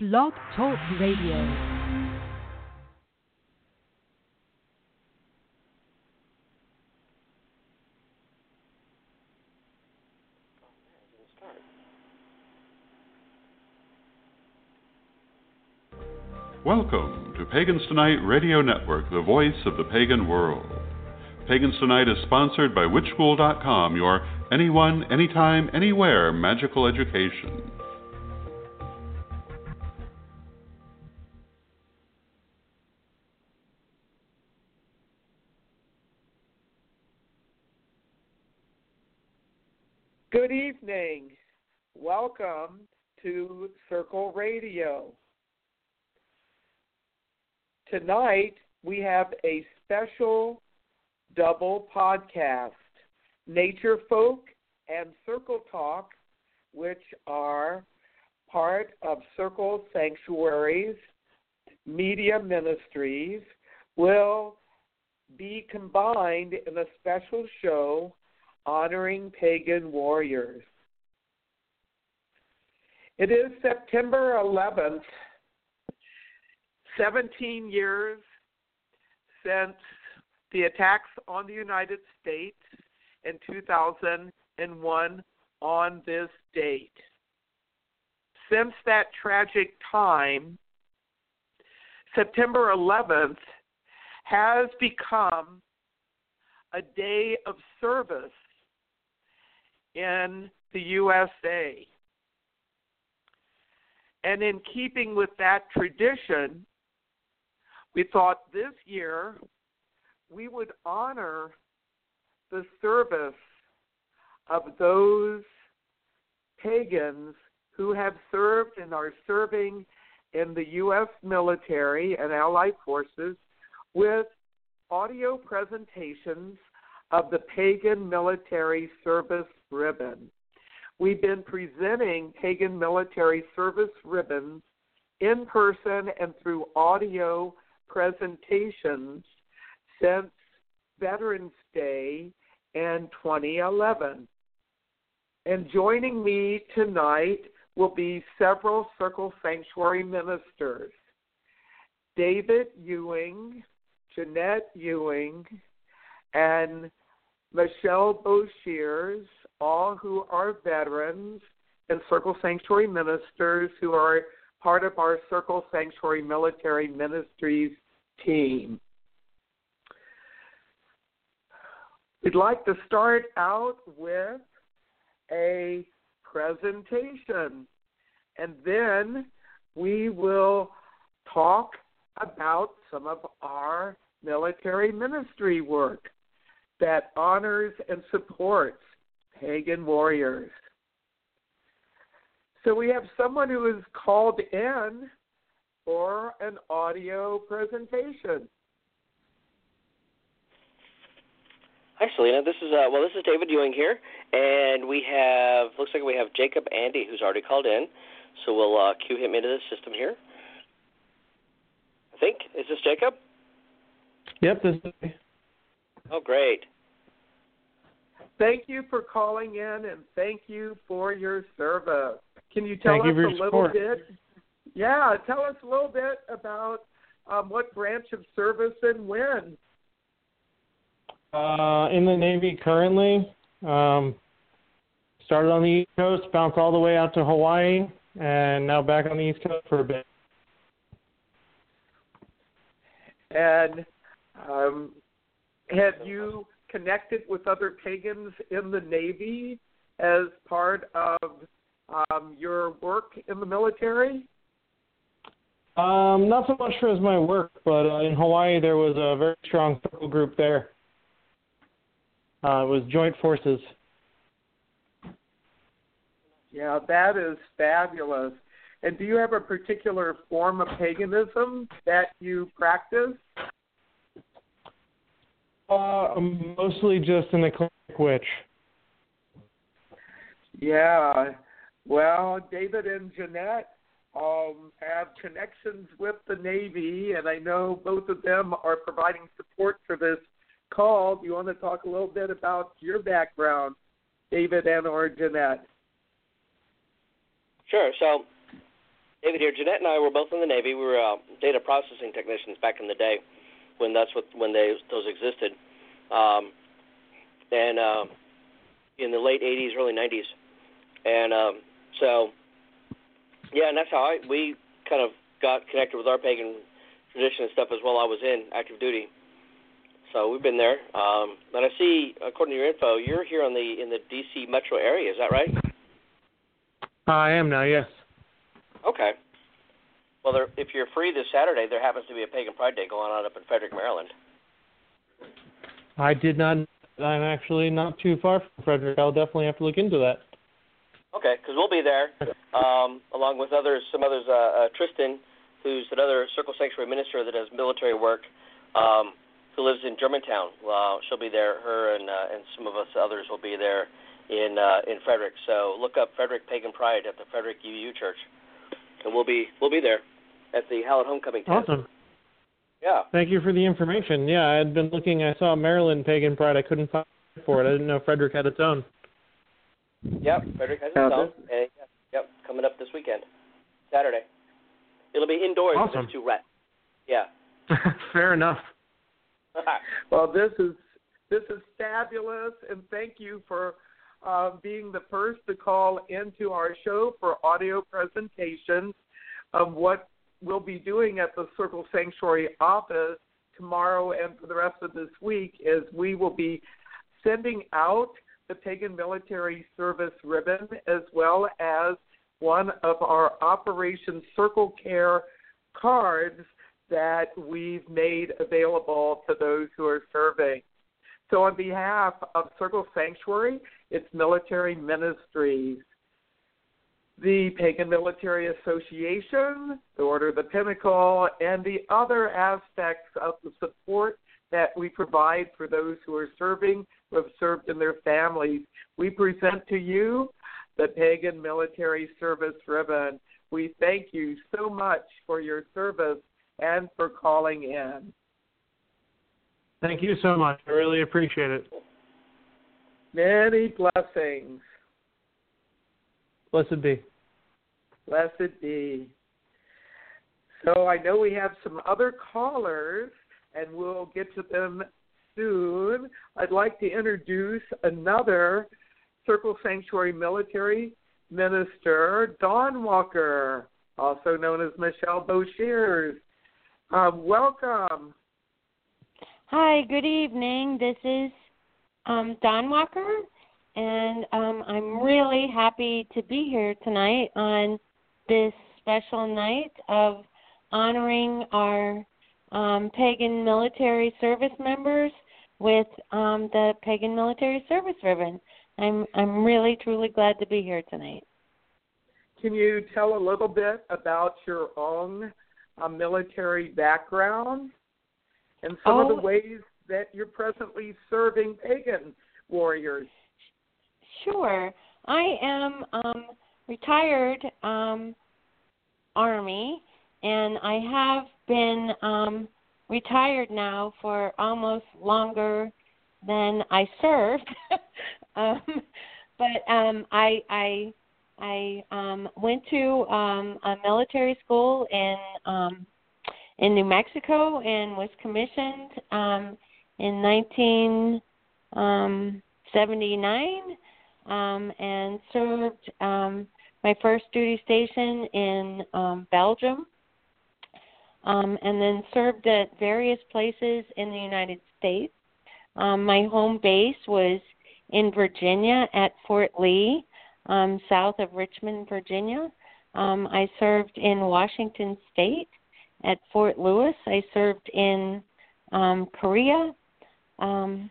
Blog Talk Radio. Welcome to Pagans Tonight Radio Network, the voice of the pagan world. Pagans Tonight is sponsored by WitchSchool.com, your anyone, anytime, anywhere magical education. Welcome to Circle Radio. Tonight we have a special double podcast Nature Folk and Circle Talk, which are part of Circle Sanctuaries Media Ministries, will be combined in a special show honoring pagan warriors. It is September 11th, 17 years since the attacks on the United States in 2001 on this date. Since that tragic time, September 11th has become a day of service in the USA. And in keeping with that tradition, we thought this year we would honor the service of those pagans who have served and are serving in the U.S. military and allied forces with audio presentations of the Pagan Military Service Ribbon. We've been presenting Pagan Military Service ribbons in person and through audio presentations since Veterans Day in 2011. And joining me tonight will be several Circle Sanctuary ministers David Ewing, Jeanette Ewing, and Michelle Boshears, all who are veterans and Circle Sanctuary ministers who are part of our Circle Sanctuary Military Ministries team. We'd like to start out with a presentation, and then we will talk about some of our military ministry work that honors and supports pagan warriors. So we have someone who is called in for an audio presentation. Hi, Selena. This is uh, well, this is David Ewing here, and we have looks like we have Jacob Andy who's already called in, so we'll uh, cue him into the system here. I think is this Jacob? Yep, this is. Oh, great. Thank you for calling in, and thank you for your service. Can you tell Thank us you a your little support. bit? Yeah, tell us a little bit about um, what branch of service and when. Uh, in the Navy currently. Um, started on the East Coast, bounced all the way out to Hawaii, and now back on the East Coast for a bit. And um, have you connected with other pagans in the Navy as part of um, your work in the military? Um, not so much for as my work, but uh, in Hawaii there was a very strong circle group there. Uh, it was Joint Forces. Yeah, that is fabulous. And do you have a particular form of paganism that you practice? Uh, mostly just an eclectic witch. Yeah. Well, David and Jeanette um, have connections with the Navy, and I know both of them are providing support for this call. Do you want to talk a little bit about your background, David and or Jeanette? Sure. So David here. Jeanette and I were both in the Navy. We were uh, data processing technicians back in the day when that's what when they those existed, um, and uh, in the late '80s, early '90s, and um, so yeah, and that's how I we kind of got connected with our pagan tradition and stuff as well. I was in active duty, so we've been there. Um, but I see, according to your info, you're here on the in the DC metro area. Is that right? I am now. Yes. Okay. Well, there, if you're free this Saturday, there happens to be a Pagan Pride Day going on up in Frederick, Maryland. I did not. I'm actually not too far from Frederick. I'll definitely have to look into that. Okay, because we'll be there um, along with others. Some others. Uh, uh, Tristan, who's another Circle Sanctuary minister that does military work, um, who lives in Germantown. Uh, she'll be there. Her and uh, and some of us others will be there in uh, in Frederick. So look up Frederick Pagan Pride at the Frederick UU Church, and we'll be we'll be there at the Hallowed Homecoming tent. Awesome. Yeah. Thank you for the information. Yeah, I had been looking. I saw Maryland Pagan Pride. I couldn't find it for it. I didn't know Frederick had its own. Yep. Frederick has its own. And, yep. Coming up this weekend, Saturday. It'll be indoors. but Awesome. It's too wet. Yeah. Fair enough. Well, this is this is fabulous, and thank you for uh, being the first to call into our show for audio presentations of what we'll be doing at the Circle Sanctuary office tomorrow and for the rest of this week. Is we will be sending out the Pagan Military Service ribbon as well as one of our Operation Circle Care cards that we've made available to those who are serving. So, on behalf of Circle Sanctuary, its military ministries, the Pagan Military Association, the Order of the Pinnacle, and the other aspects of the support that we provide for those who are serving, who have served in their families. We present to you the Pagan Military Service Ribbon. We thank you so much for your service and for calling in. Thank you so much. I really appreciate it. Many blessings. Blessed be. Blessed be. So I know we have some other callers, and we'll get to them soon. I'd like to introduce another Circle Sanctuary military minister, Dawn Walker, also known as Michelle Boshears. Um, welcome. Hi, good evening. This is um, Dawn Walker, and um, I'm really happy to be here tonight on this special night of honoring our um, pagan military service members with um, the pagan military service ribbon. I'm I'm really truly glad to be here tonight. Can you tell a little bit about your own uh, military background and some of the Oh. ways that you're presently serving pagan warriors? Sure. I am um, retired um, Army, and I have been um, retired now for almost longer than I served. um, but um, I I I um, went to um, a military school in um, in New Mexico and was commissioned um, in 1979 um, and served um, my first duty station in um, Belgium, um, and then served at various places in the United States. Um, my home base was in Virginia at Fort Lee, um, south of Richmond, Virginia. Um, I served in Washington State at Fort Lewis. I served in um, Korea. Um,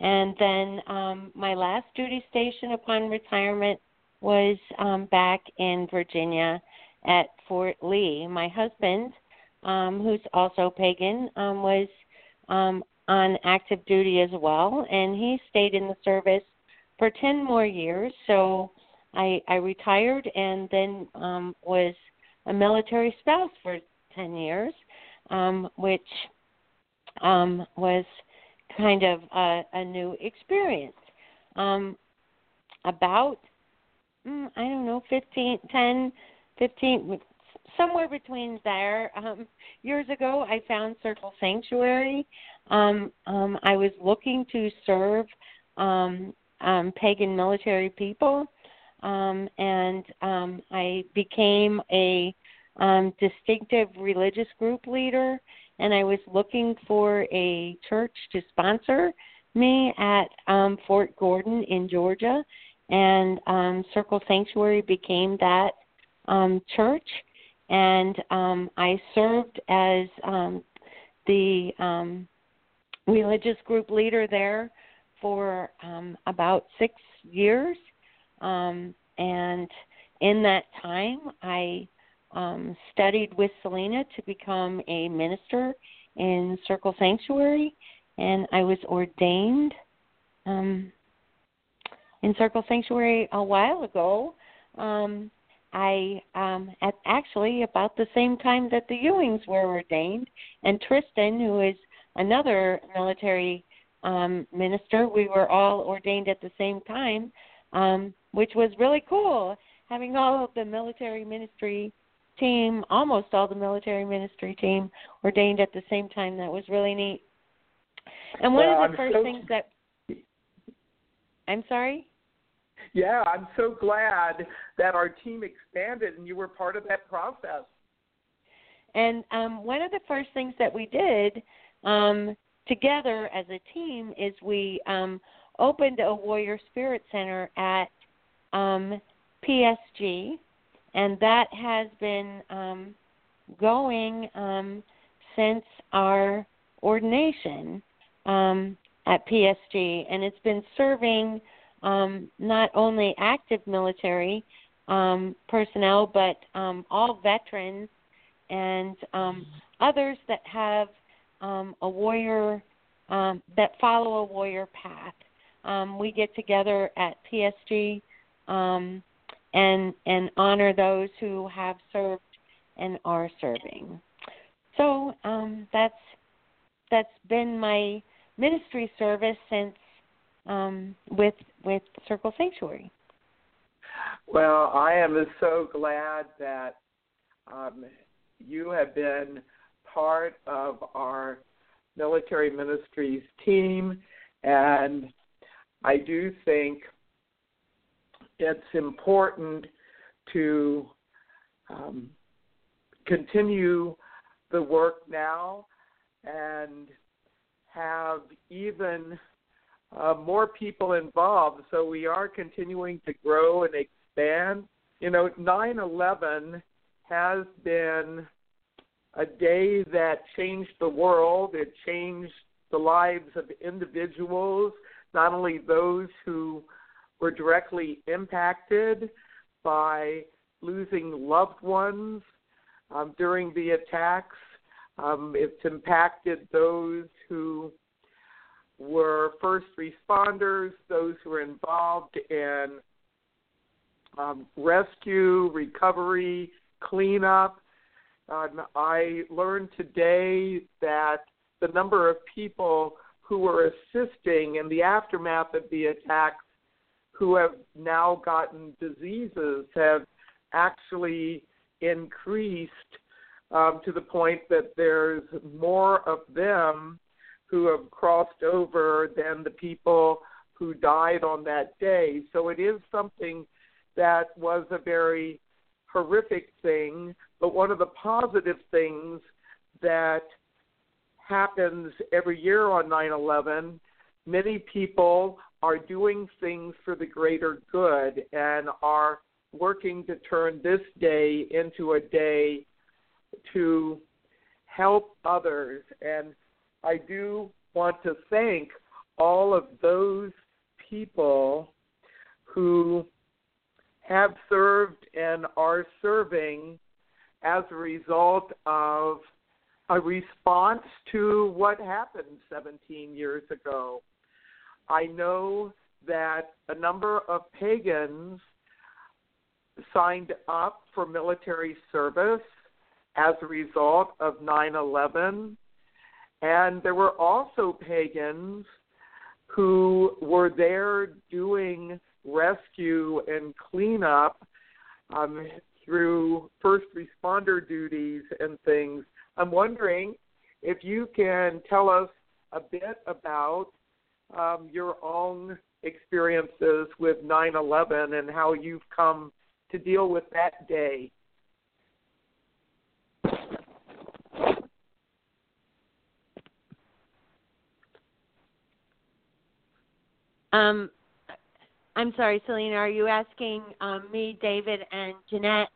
and then um, my last duty station upon retirement was um, back in Virginia at Fort Lee. My husband, um, who's also pagan, um, was um, on active duty as well, and he stayed in the service for 10 more years. So I, I retired and then um, was a military spouse for 10 years, um, which um, was kind of a, a new experience. Um, about, mm, I don't know, 15, 10, 15, somewhere between there. Um, years ago, I found Circle Sanctuary. Um, um, I was looking to serve um, um, pagan military people, um, and um, I became a um, distinctive religious group leader. And I was looking for a church to sponsor me at um, Fort Gordon in Georgia, and um, Circle Sanctuary became that um, church and um, I served as um, the um, religious group leader there for um, about six years. Um, and in that time, I um, studied with Selena to become a minister in Circle Sanctuary, and I was ordained um, in Circle Sanctuary a while ago. Um, I um at actually about the same time that the Ewings were ordained and Tristan who is another military um minister we were all ordained at the same time um which was really cool having all of the military ministry team almost all the military ministry team ordained at the same time. That was really neat. And one well, of the I'm first so... things that I'm sorry? Yeah, I'm so glad that our team expanded and you were part of that process. And um, one of the first things that we did um, together as a team is we um, opened a Warrior Spirit Center at um, PSG, and that has been um, going um, since our ordination um, at PSG, and it's been serving um, not only active military um, personnel, but um, all veterans and others that have a warrior that follow a warrior path. We get together at PSG and and honor those who have served and are serving. So um, that's that's been my ministry service since um, with with Circle Sanctuary. Well, I am so glad that um, you have been part of our military ministries team, and I do think it's important to um, continue the work now and have even uh, more people involved. So we are continuing to grow and expand. You know, 9 11 has been a day that changed the world, it changed the lives of individuals, not only those who were directly impacted by losing loved ones um, during the attacks. Um, it's impacted those who were first responders, those who were involved in um, rescue, recovery, cleanup. Um, I learned today that the number of people who were assisting in the aftermath of the attacks who have now gotten diseases have actually increased um, to the point that there's more of them who have crossed over than the people who died on that day. So it is something that was a very horrific thing, but one of the positive things that happens every year on 9 11, many people are doing things for the greater good and are working to turn this day into a day to help others. And I do want to thank all of those people who have served and are serving as a result of a response to what happened 17 years ago. I know that a number of pagans signed up for military service as a result of 9 11 and there were also pagans who were there doing rescue and cleanup um, through first responder duties and things. I'm wondering if you can tell us a bit about um, your own experiences with 9 11 and how you've come to deal with that day. Um, I'm sorry, Selena. Are you asking um, me, David, and Jeanette?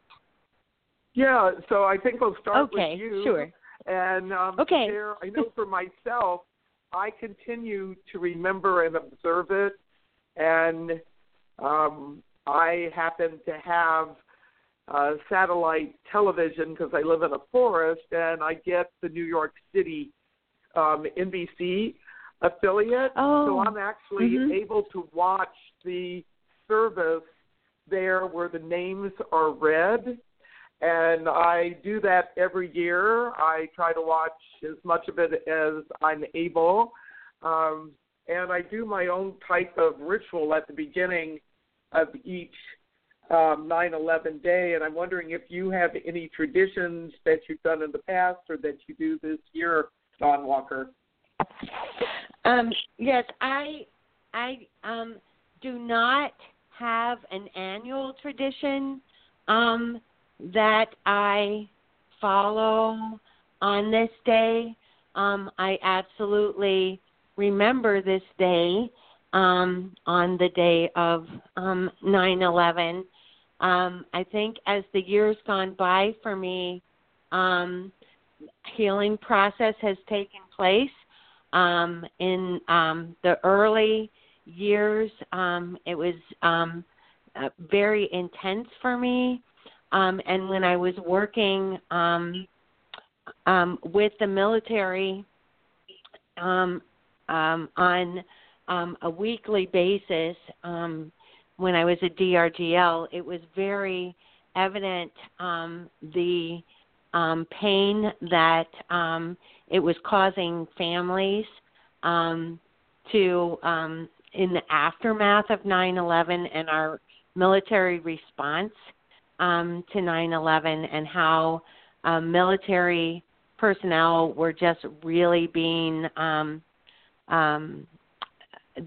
Yeah. So I think we'll start okay, with you. Okay, sure. And um, okay. There, I know for myself, I continue to remember and observe it, and um, I happen to have uh, satellite television because I live in a forest, and I get the New York City um, NBC affiliate. Oh. So I'm actually mm-hmm. able to watch the service there where the names are read. And I do that every year. I try to watch as much of it as I'm able. Um, and I do my own type of ritual at the beginning of each um, 9/11 day. And I'm wondering if you have any traditions that you've done in the past or that you do this year, Dawn Walker. Um, yes, I I um, do not have an annual tradition um, that I follow on this day. Um, I absolutely remember this day um, on the day of um, 9/11. Um, I think as the years gone by for me, um, healing process has taken place. Um, in um, the early years, um, it was um, uh, very intense for me. Um, and when I was working um, um, with the military um, um, on um, a weekly basis, um, when I was at DRGL, it was very evident um, the um, pain that um, it was causing families um, to, um, in the aftermath of 9 11 and our military response um, to 9 11, and how um, military personnel were just really being um, um,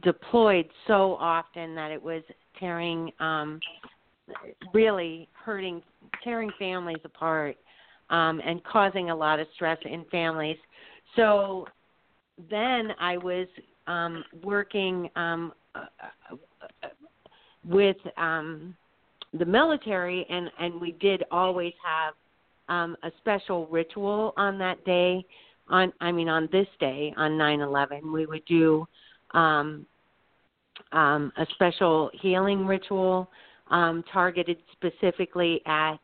deployed so often that it was tearing, um, really hurting, tearing families apart um, and causing a lot of stress in families. So then I was um, working um, uh, uh, with um, the military, and and we did always have um, a special ritual on that day. On I mean on this day on nine eleven, we would do um, um, a special healing ritual um, targeted specifically at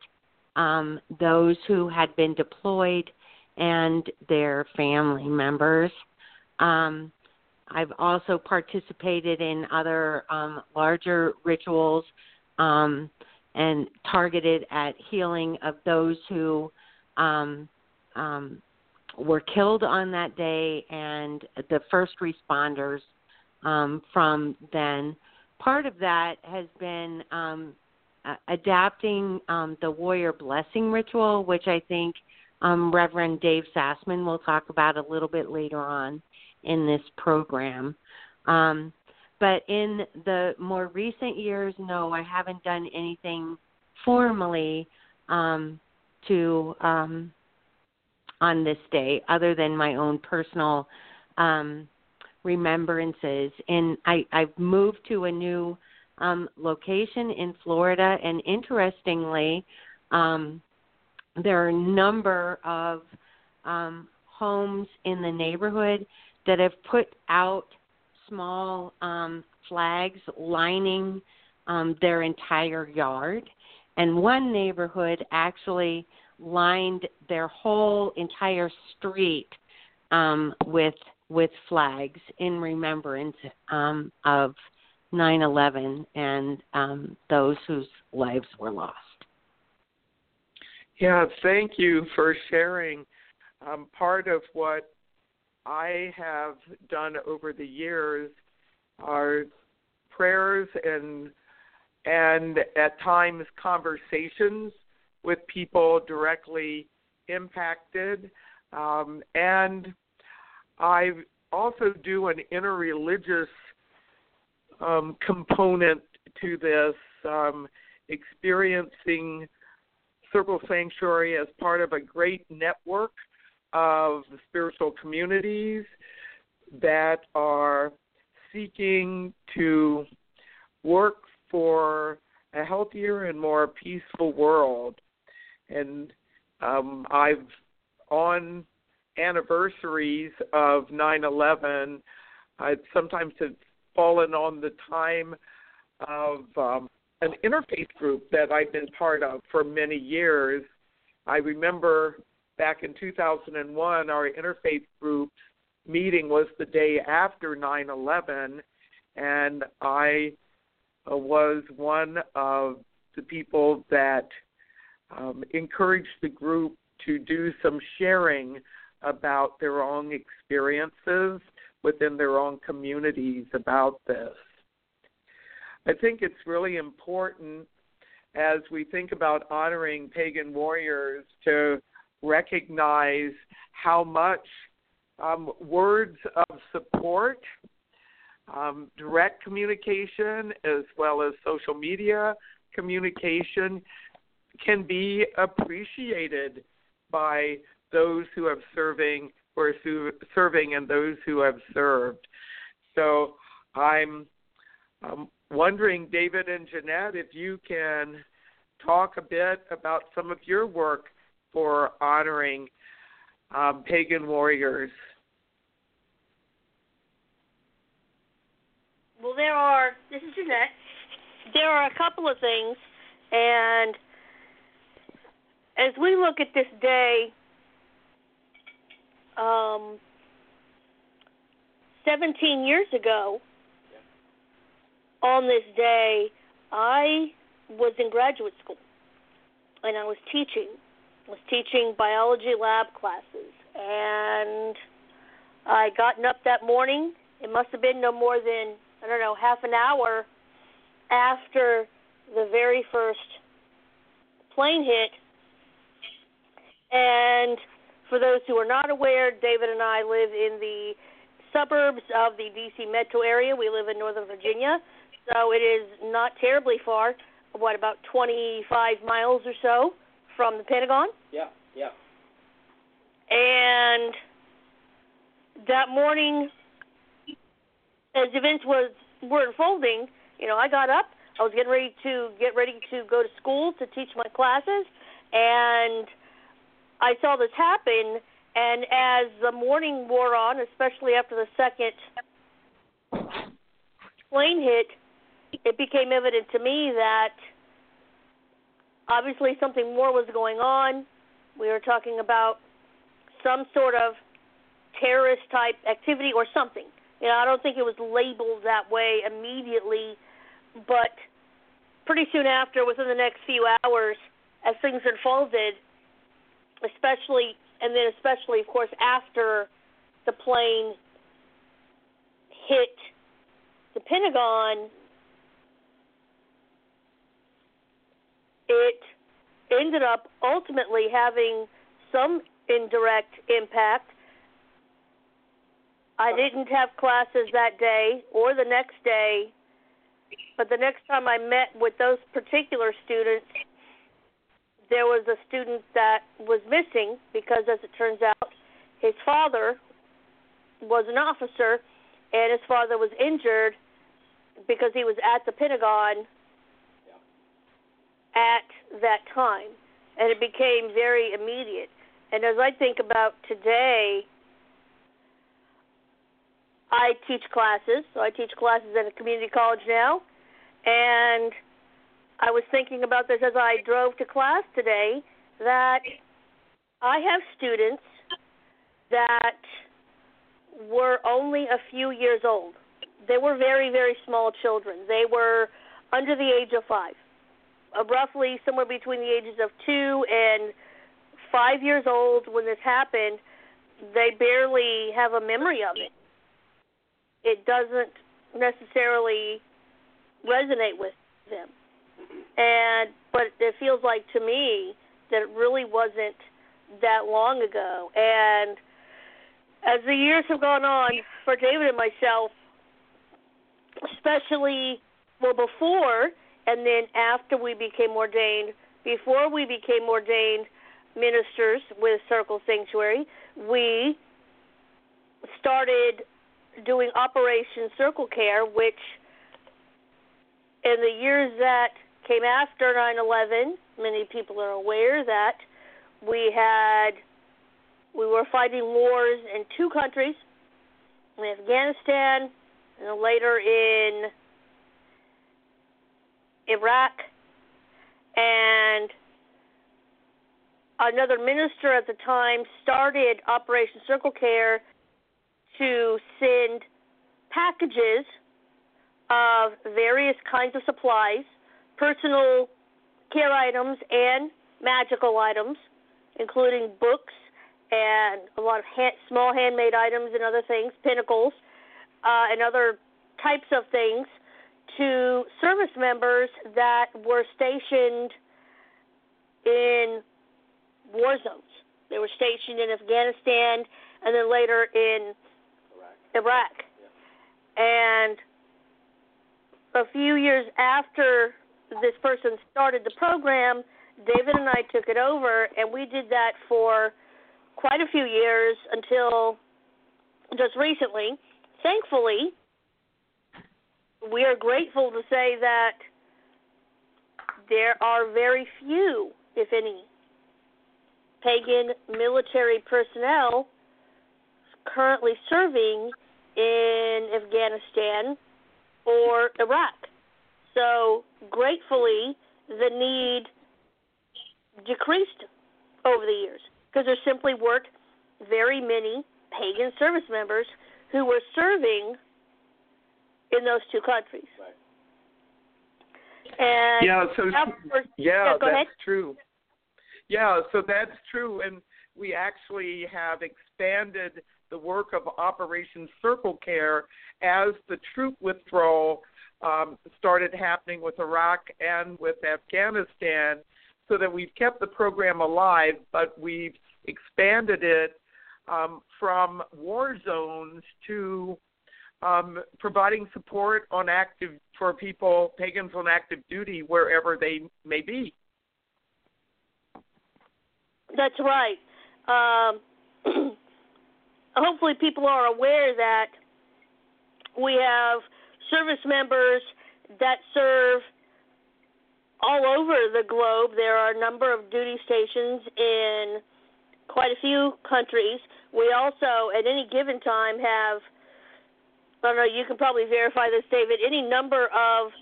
um, those who had been deployed and their family members. Um, I've also participated in other um, larger rituals um, and targeted at healing of those who um, um, were killed on that day and the first responders um, from then. Part of that has been um, adapting um, the warrior blessing ritual, which I think um, Reverend Dave Sassman will talk about a little bit later on in this program. Um, but in the more recent years, no, I haven't done anything formally um, to um, on this day other than my own personal um, remembrances. And I, I've moved to a new um, location in Florida, and interestingly, um, there are a number of um, homes in the neighborhood that have put out small um, flags lining um, their entire yard. And one neighborhood actually lined their whole entire street um, with with flags in remembrance um, of 9/11 and um, those whose lives were lost. Yeah, thank you for sharing. Um, part of what I have done over the years are prayers and and at times conversations with people directly impacted. Um, and I also do an interreligious um, component to this, um, experiencing Circle Sanctuary as part of a great network of the spiritual communities that are seeking to work for a healthier and more peaceful world. And um, I've on anniversaries of 9/11, I sometimes have fallen on the time of um, an interfaith group that I've been part of for many years. I remember back in 2001, our interfaith group meeting was the day after 9/11, and I uh, was one of the people that um, encouraged the group to do some sharing about their own experiences within their own communities about this. I think it's really important as we think about honoring pagan warriors to recognize how much um, words of support, um, direct communication, as well as social media communication can be appreciated by those who have serving or serving and those who have served. So I'm um, wondering, David and Jeanette, if you can talk a bit about some of your work for honoring um, pagan warriors. Well, there are. This is Jeanette. There are a couple of things, and as we look at this day, um, 17 years ago, on this day, I was in graduate school and I was teaching. Was teaching biology lab classes, and I gotten up that morning. It must have been no more than I don't know half an hour after the very first plane hit and for those who are not aware, David and I live in the suburbs of the D.C. metro area. We live in Northern Virginia, so it is not terribly far. What about 25 miles or so from the Pentagon? Yeah, yeah. And that morning, as events was were unfolding, you know, I got up. I was getting ready to get ready to go to school to teach my classes, and I saw this happen, and as the morning wore on, especially after the second plane hit, it became evident to me that obviously something more was going on. We were talking about some sort of terrorist type activity or something. You know, I don't think it was labeled that way immediately, but pretty soon after, within the next few hours, as things unfolded, especially and then especially of course after the plane hit the Pentagon, it ended up ultimately having some indirect impact. I didn't have classes that day or the next day, but the next time I met with those particular students, there was a student that was missing because, as it turns out, his father was an officer, and his father was injured because he was at the Pentagon at that time, and it became very immediate. And as I think about today, I teach classes, so I teach classes at a community college now, and I was thinking about this as I drove to class today that I have students that were only a few years old. They were very, very small children. They were under the age of five, uh, roughly somewhere between the ages of two and five years old when this happened. They barely have a memory of it. It doesn't necessarily resonate with them and but it feels like to me that it really wasn't that long ago. And as the years have gone on, for David and myself, especially well before and then after we became ordained, before we became ordained ministers with Circle Sanctuary, we started doing Operation Circle Care, which in the years that came after 9/11, many people are aware that we had we were fighting wars in two countries, in Afghanistan, and later in Iraq, and another minister at the time started Operation Circle Care to send packages of various kinds of supplies, personal care items, and magical items, including books and a lot of hand, small handmade items and other things, pentacles, uh, and other types of things to service members that were stationed in war zones. They were stationed in Afghanistan and then later in Iraq. Iraq. Yeah. And a few years after this person started the program, David and I took it over, and we did that for quite a few years until just recently. Thankfully, we are grateful to say that there are very few, if any, pagan military personnel currently serving in Afghanistan or Iraq. So, gratefully, the need decreased over the years because there simply weren't very many pagan service members who were serving in those two countries. Right. And yeah, so yeah, yeah that's ahead. true. Yeah, so that's true, and we actually have expanded the work of Operation Circle Care as the troop withdrawal um, started happening with Iraq and with Afghanistan, so that we've kept the program alive, but we've expanded it um, from war zones to um, providing support on active for people, pagans on active duty, wherever they may be. That's right. Um, hopefully, people are aware that we have service members that serve all over the globe. There are a number of duty stations in quite a few countries. We also, at any given time, have I don't know, you can probably verify this, David, any number of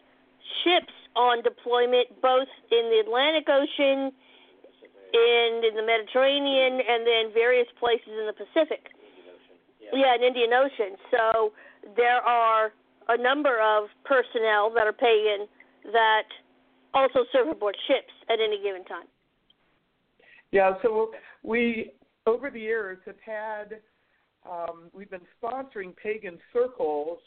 ships on deployment both in the Atlantic Ocean and in the Mediterranean and then various places in the Pacific. Yeah. in Indian Ocean. So there are a number of personnel that are paying that also serve aboard ships at any given time. Yeah, so we over the years have had um, we've been sponsoring pagan circles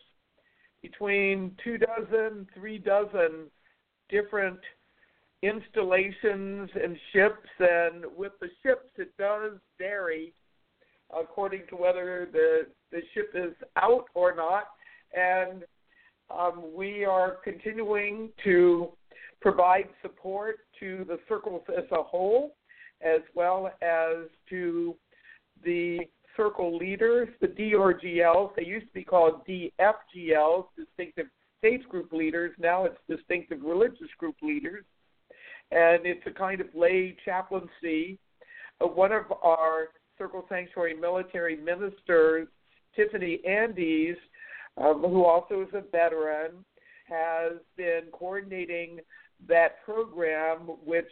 between two dozen, three dozen different installations and ships, and with the ships, it does vary according to whether the the ship is out or not, and um, we are continuing to provide support to the circles as a whole, as well as to the circle leaders, the DRGLs. They used to be called DFGLs, distinctive faith group leaders. Now it's distinctive religious group leaders. And it's a kind of lay chaplaincy. Uh, one of our Circle Sanctuary military ministers, Tiffany Andes, um, who also is a veteran, has been coordinating that program, which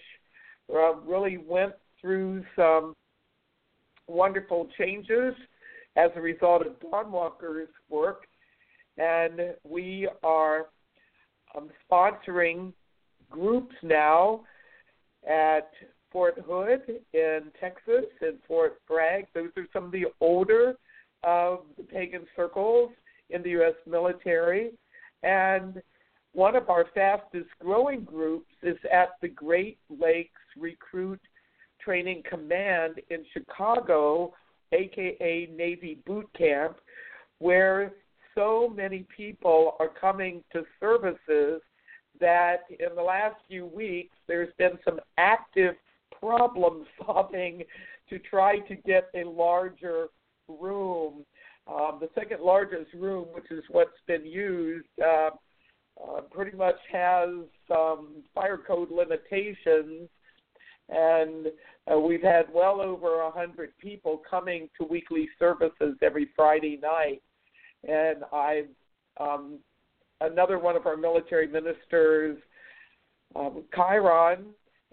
uh, really went through some wonderful changes as a result of Dawn Walker's work, and we are um, sponsoring groups now at Fort Hood in Texas and Fort Bragg. Those are some of the older of the pagan circles in the U.S. military. And one of our fastest growing groups is at the Great Lakes Recruit Command in Chicago, aka Navy Boot Camp, where so many people are coming to services that in the last few weeks there's been some active problem solving to try to get a larger room. Um, the second largest room, which is what's been used, uh, uh, pretty much has um, fire code limitations, and uh, we've had well over a hundred people coming to weekly services every Friday night, and I, um, another one of our military ministers, um, Chiron,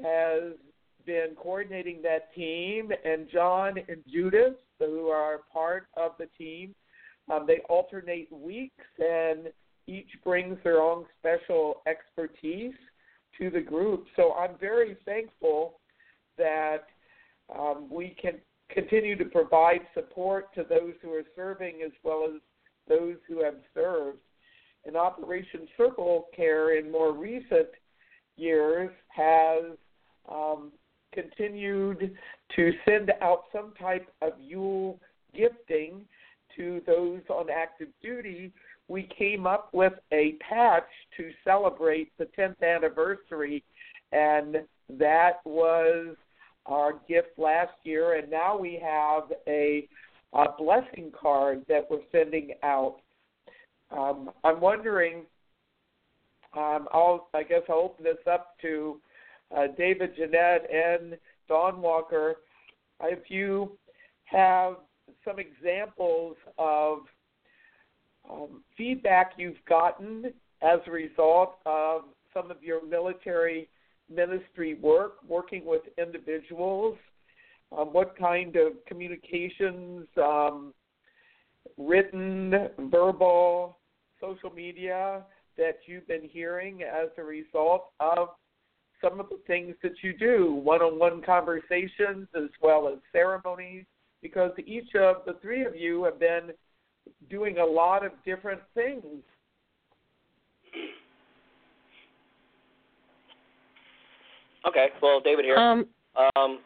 has been coordinating that team, and John and Judith, who are part of the team, um, they alternate weeks, and each brings their own special expertise to the group. So I'm very thankful that um, we can continue to provide support to those who are serving as well as those who have served. And Operation Circle Care in more recent years has um, continued to send out some type of Yule gifting to those on active duty. We came up with a patch to celebrate the 10th anniversary, and that was our gift last year. And now we have a, a blessing card that we're sending out. Um, I'm wondering. Um, I'll, I guess I'll open this up to uh, David, Jeanette, and Dawn Walker, if you have some examples of um, feedback you've gotten as a result of some of your military ministry work, working with individuals, um, what kind of communications, um, written, verbal, social media that you've been hearing as a result of some of the things that you do, one on one conversations as well as ceremonies, because each of the three of you have been doing a lot of different things. Okay, well, David here. Um, um.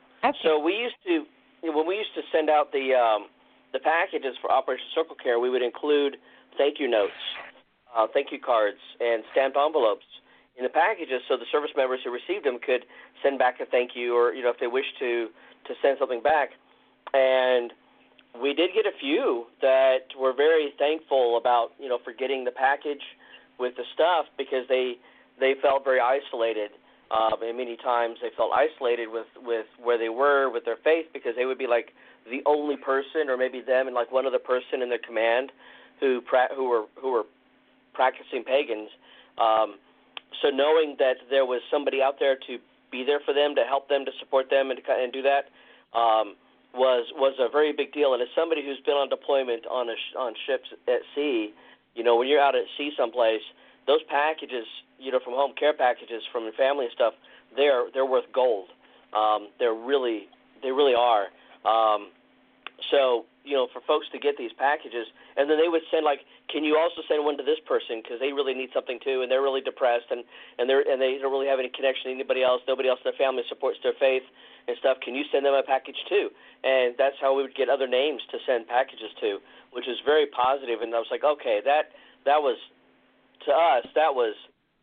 So we used to, when we used to send out the um, the packages for Operation Circle Care, we would include thank you notes, uh, thank you cards, and stamped envelopes in the packages so the service members who received them could send back a thank you or you know if they wish to to send something back and we did get a few that were very thankful about you know for getting the package with the stuff because they they felt very isolated um, and many times they felt isolated with with where they were with their faith because they would be like the only person or maybe them and like one other person in their command who pra- who were who were practicing pagans um, so knowing that there was somebody out there to be there for them, to help them, to support them, and to and do that um, was was a very big deal. And as somebody who's been on deployment on a, on ships at sea, you know, when you're out at sea someplace, those packages, you know, from home care packages from your family and stuff, they're they're worth gold. Um, they're really they really are. Um, so you know, for folks to get these packages, and then they would send like, can you also send one to this person because they really need something too, and they're really depressed, and and they're and they don't really have any connection to anybody else. Nobody else in their family supports their faith and stuff. Can you send them a package too? And that's how we would get other names to send packages to, which is very positive. And I was like, okay, that that was to us that was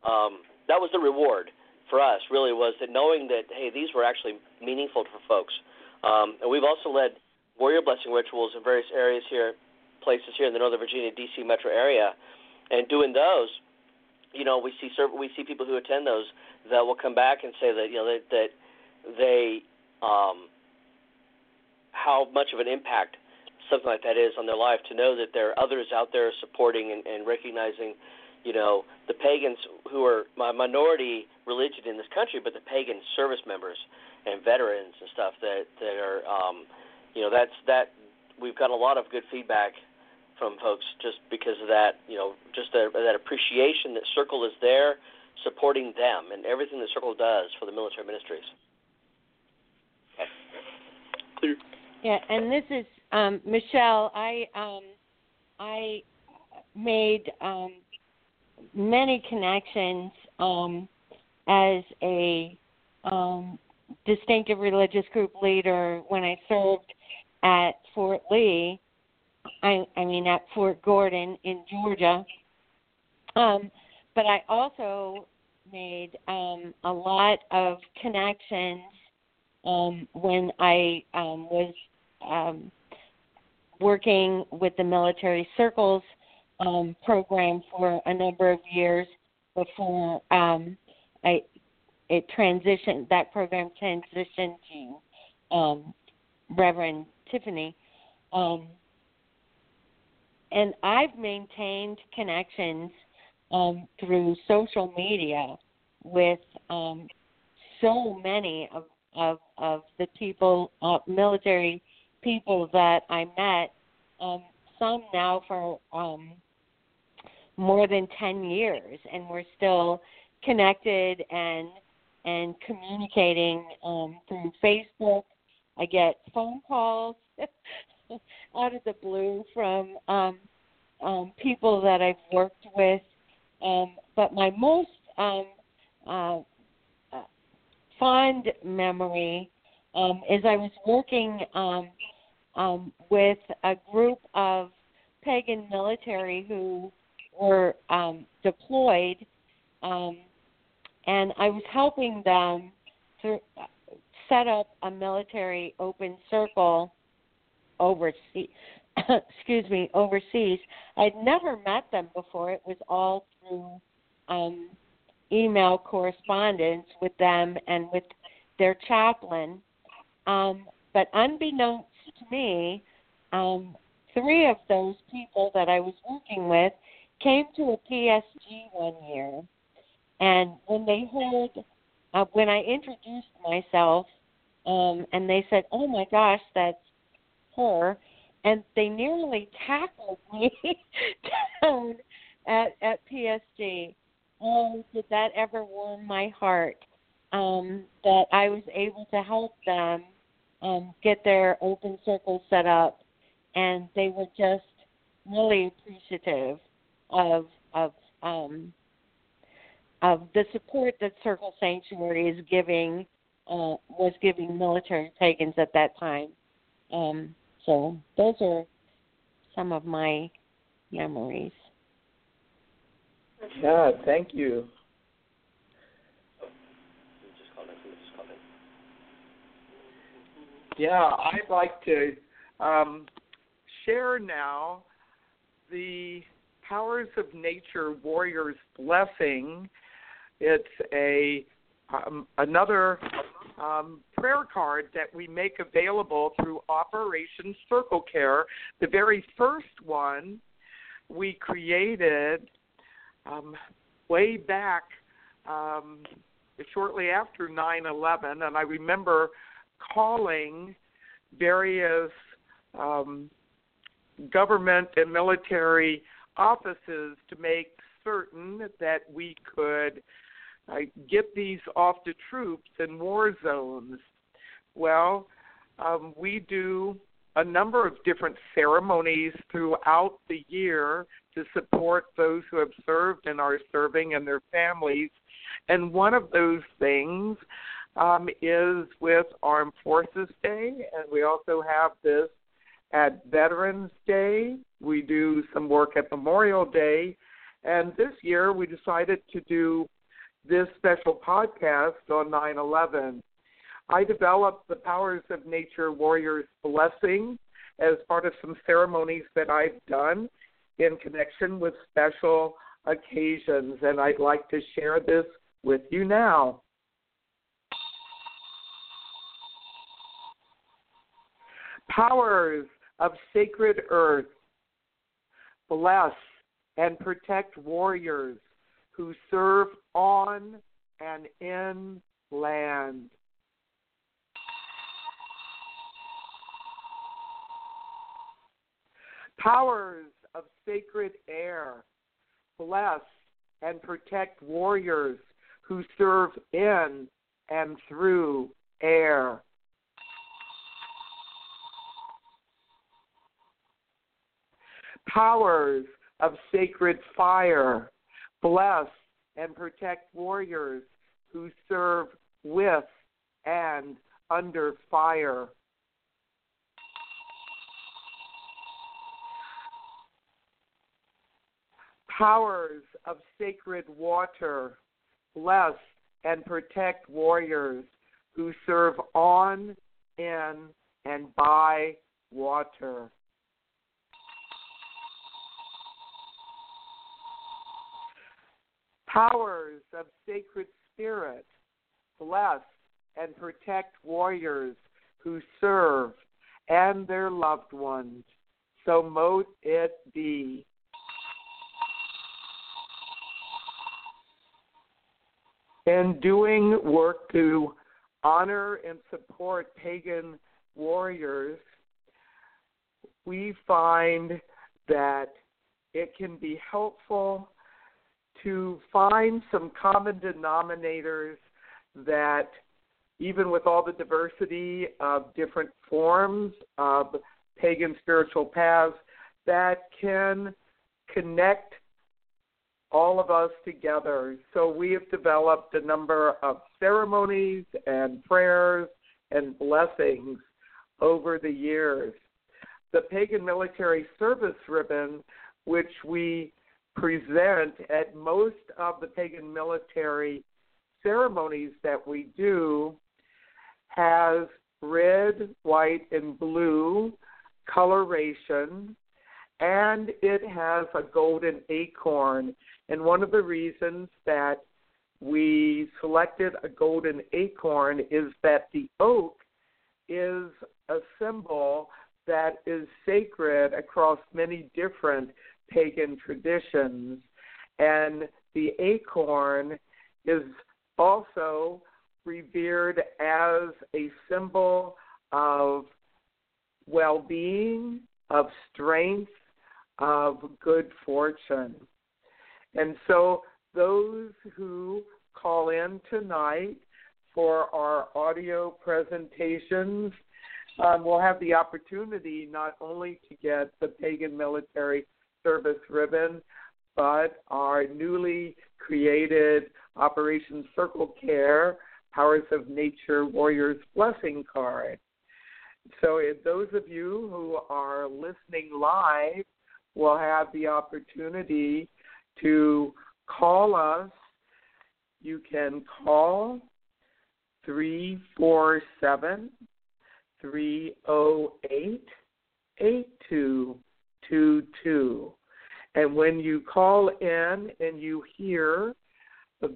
um, that was the reward for us. Really was that knowing that hey, these were actually meaningful for folks. Um, and we've also led warrior blessing rituals in various areas here, places here in the Northern Virginia D.C. metro area, and doing those, you know, we see we see people who attend those that will come back and say that you know that, that they um, how much of an impact something like that is on their life to know that there are others out there supporting and, and recognizing you know the pagans who are my minority religion in this country but the pagan service members and veterans and stuff that that are um, you know that's that we've got a lot of good feedback from folks just because of that you know just a, that appreciation that circle is there supporting them and everything that circle does for the military ministries okay. yeah and this is um, michelle i um, i made um, many connections um, as a um, distinctive religious group leader when I served at Fort Lee. I, I mean, at Fort Gordon in Georgia. Um, but I also made um, a lot of connections um, when I um, was um, working with the military circles um, program for a number of years before um, I it transitioned. That program transitioned to um, Reverend Tiffany, um, and I've maintained connections um, through social media with um, so many of, of of the people, uh, military people that I met. Um, some now for um, more than ten years, and we're still connected and and communicating um, through Facebook. I get phone calls out of the blue from um, um, people that I've worked with. Um, but my most um, uh, uh, fond memory um, is I was working with a group of pagan military who were um, deployed, um, and I was helping them to set up a military open circle overseas. excuse me, overseas. I'd never met them before. It was all through um, email correspondence with them and with their chaplain. Um, but unbeknownst to me, um, three of those people that I was working with came to a PSG one year, and when they heard, uh, when I introduced myself, um, and they said, "Oh my gosh, that's her," and they nearly tackled me down at at PSG. Oh, did that ever warm my heart? Um, that I was able to help them um, get their open circle set up, and they were just really appreciative of of um, of the support that Circle Sanctuary is giving uh, was giving military pagans at that time. Um, so those are some of my memories. Yeah, thank you. Yeah, I'd like to um, share now the Powers of Nature Warriors Blessing. It's a um, another um, prayer card that we make available through Operation Circle Care. The very first one we created um, way back um, shortly after 9/11, and I remember calling various um, government and military offices to make certain that we could uh, get these off to troops in war zones. Well, um, we do a number of different ceremonies throughout the year to support those who have served and are serving and their families. And one of those things um, is with Armed Forces Day, and we also have this at Veterans Day. We do some work at Memorial Day, and this year we decided to do this special podcast on 9 11. I developed the Powers of Nature Warriors Blessing as part of some ceremonies that I've done in connection with special occasions, and I'd like to share this with you now. Powers of sacred earth, bless and protect warriors who serve on and in land. Powers of sacred air, bless and protect warriors who serve in and through air. Powers of sacred fire, bless and protect warriors who serve with and under fire. Powers of sacred water bless and protect warriors who serve on, in, and by water. Powers of sacred spirit bless and protect warriors who serve and their loved ones. So mote it be. In doing work to honor and support pagan warriors, we find that it can be helpful to find some common denominators that even with all the diversity of different forms of pagan spiritual paths that can connect all of us together. So we have developed a number of ceremonies and prayers and blessings over the years. The Pagan Military Service Ribbon, which we present at most of the pagan military ceremonies that we do, has red, white, and blue coloration, and it has a golden acorn. And one of the reasons that we selected a golden acorn is that the oak is a symbol that is sacred across many different pagan traditions. And the acorn is also revered as a symbol of well being, of strength, of good fortune. And so, those who call in tonight for our audio presentations um, will have the opportunity not only to get the Pagan Military Service ribbon, but our newly created Operation Circle Care Powers of Nature Warriors Blessing card. So, those of you who are listening live will have the opportunity to call us. You can call 347 308 8222. And when you call in and you hear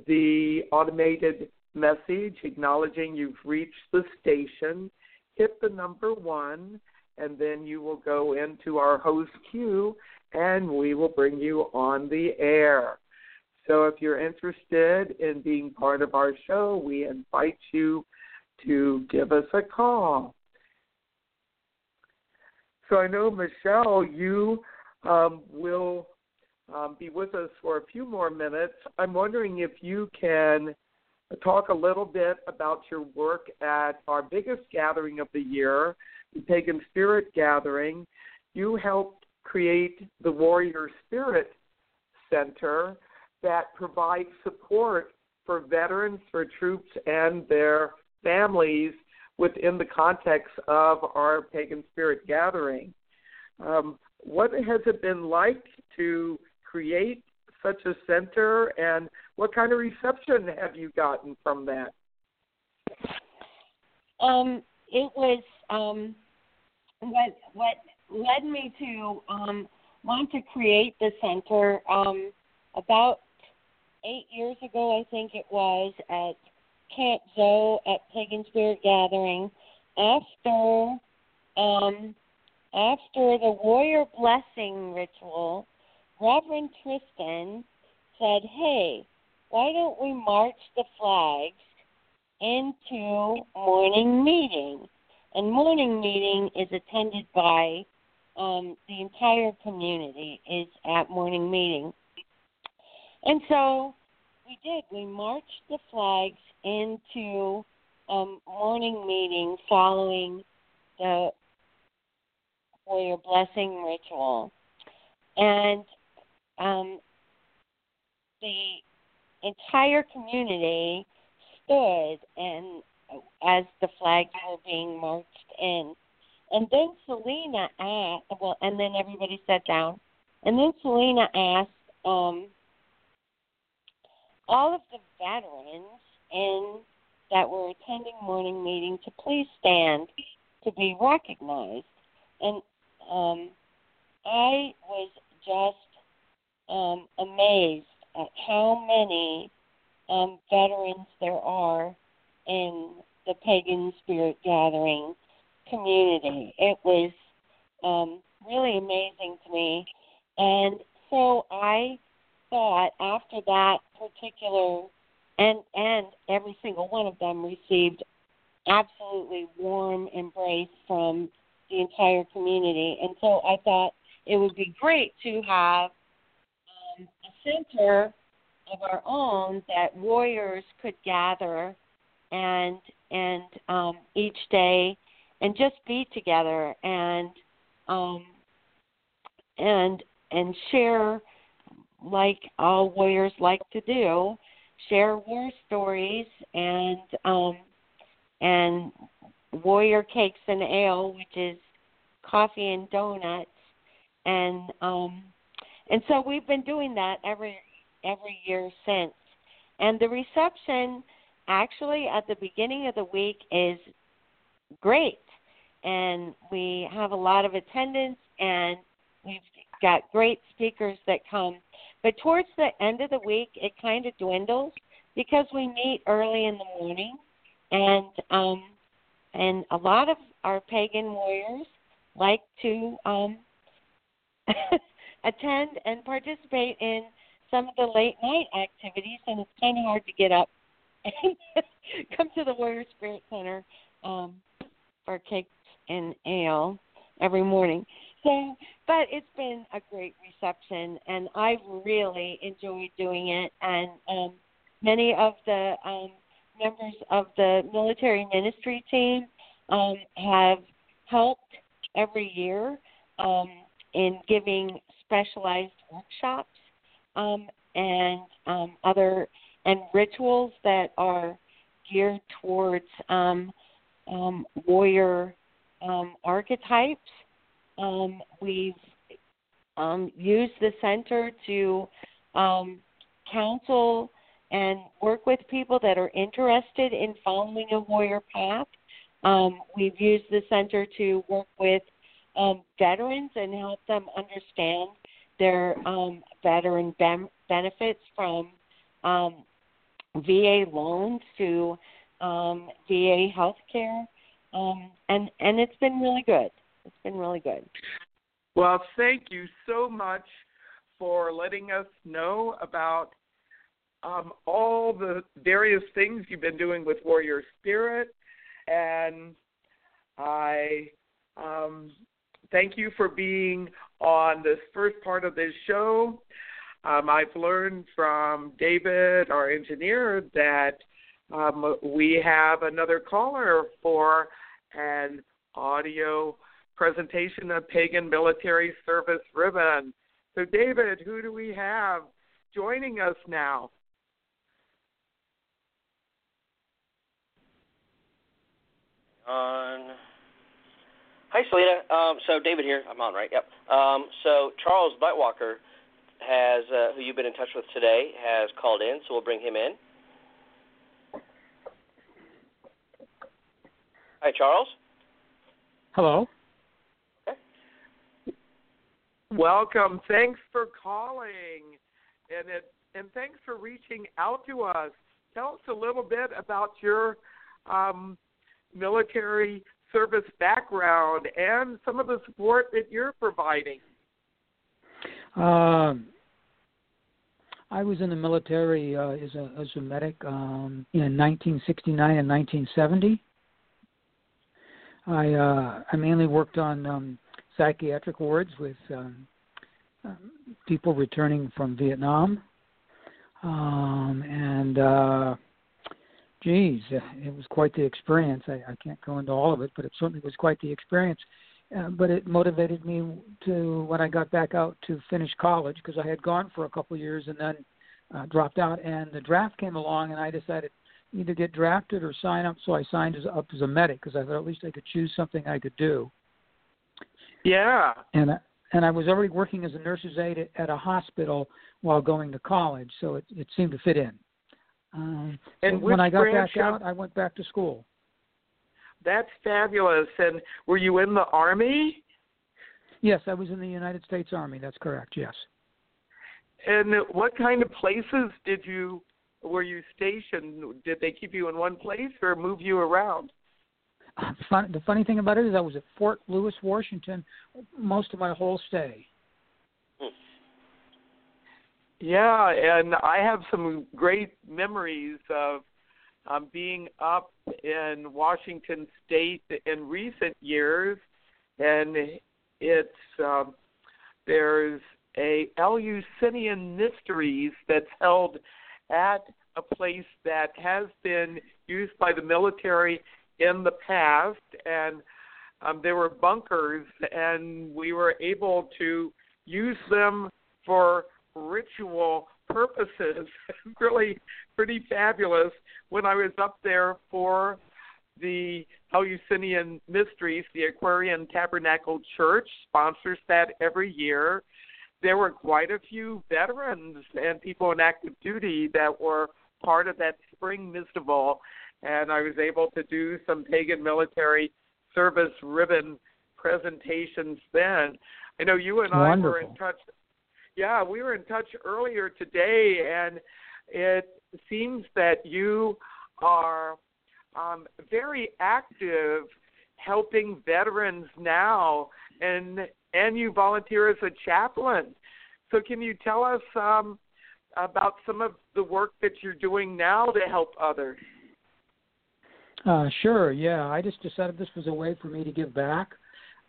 the automated message acknowledging you've reached the station, hit the number one, and then you will go into our host queue and we will bring you on the air. So if you're interested in being part of our show, we invite you to give us a call. So I know, Michelle, you um, will um, be with us for a few more minutes. I'm wondering if you can talk a little bit about your work at our biggest gathering of the year, the Pagan Spirit Gathering. You helped create the Warrior Spirit Center that provides support for veterans, for troops, and their families within the context of our Pagan Spirit Gathering. Um, what has it been like to create such a center, and what kind of reception have you gotten from that? Um, it was um, what what led me to um, want to create the center um, about eight years ago, I think it was at Camp Zoe at Pagan Spirit Gathering. After um, after the warrior blessing ritual, Reverend Tristan said, Hey, why don't we march the flags into morning meeting? And morning meeting is attended by um, the entire community is at morning meeting. And so we did. We marched the flags into um, morning meeting following the warrior blessing ritual. And um, the entire community stood and as the flags were being marched in. And then Selena asked, well, and then everybody sat down. And then Selena asked um, all of the veterans in that were attending morning meeting to please stand to be recognized. And um, I was just um, amazed at how many um, veterans there are in the pagan spirit gathering community. It was um, really amazing to me. And so I thought after that particular and and every single one of them received absolutely warm embrace from the entire community. And so I thought it would be great to have um, a center of our own that warriors could gather and and um, each day and just be together and um, and and share like all warriors like to do share war stories and um and warrior cakes and ale which is coffee and donuts. And um and so we've been doing that every every year since. And the reception actually at the beginning of the week is great. And we have a lot of attendance and we've got great speakers that come but towards the end of the week, it kind of dwindles because we meet early in the morning, and um, and a lot of our pagan warriors like to um, attend and participate in some of the late night activities, and it's kind of hard to get up and come to the Warrior Spirit Center um, for cakes and ale every morning. So, but it's been a great reception, and I've really enjoyed doing it. And um, many of the um, members of the military ministry team um, have helped every year um, in giving specialized workshops um, and um, other and rituals that are geared towards um, um, warrior um, archetypes um, we've um, used the center to um, counsel and work with people that are interested in following a warrior path. Um, we've used the center to work with um, veterans and help them understand their um, veteran ben- benefits from um, VA loans to um, VA health care. Um, and, and it's been really good. It's been really good. Well, thank you so much for letting us know about um, all the various things you've been doing with Warrior Spirit. And I um, thank you for being on this first part of this show. Um, I've learned from David, our engineer, that um, we have another caller for an audio presentation of Pagan Military Service Ribbon. So, David, who do we have joining us now? On. Hi, Selena. Um, so David here. I'm on, right? Yep. Um, so Charles Buttwalker has, uh, who you've been in touch with today, has called in. So we'll bring him in. Hi, Charles. Hello. Welcome. Thanks for calling, and it, and thanks for reaching out to us. Tell us a little bit about your um, military service background and some of the support that you're providing. Um, I was in the military uh, as a as a medic um, in 1969 and 1970. I uh, I mainly worked on um, psychiatric wards with um, um, people returning from Vietnam, um, and uh, geez, it was quite the experience. I, I can't go into all of it, but it certainly was quite the experience. Uh, but it motivated me to when I got back out to finish college because I had gone for a couple years and then uh, dropped out. And the draft came along, and I decided either get drafted or sign up. So I signed up as a medic because I thought at least I could choose something I could do. Yeah. And I, and I was already working as a nurse's aide at, at a hospital while going to college, so it, it seemed to fit in. Um, and so when I got back of, out, I went back to school. That's fabulous. And were you in the army? Yes, I was in the United States Army. That's correct. Yes. And what kind of places did you were you stationed? Did they keep you in one place or move you around? Fun, the funny thing about it is, I was at Fort Lewis, Washington, most of my whole stay. Yeah, and I have some great memories of um, being up in Washington State in recent years, and it's um, there's a Eleusinian Mysteries that's held at a place that has been used by the military in the past, and um, there were bunkers, and we were able to use them for ritual purposes. really pretty fabulous when I was up there for the Eleusinian Mysteries, the Aquarian Tabernacle Church sponsors that every year. There were quite a few veterans and people in active duty that were part of that spring mystival, and I was able to do some pagan military service ribbon presentations then. I know you and Wonderful. I were in touch. Yeah, we were in touch earlier today, and it seems that you are um, very active helping veterans now, and and you volunteer as a chaplain. So, can you tell us um, about some of the work that you're doing now to help others? Uh, sure. Yeah, I just decided this was a way for me to give back.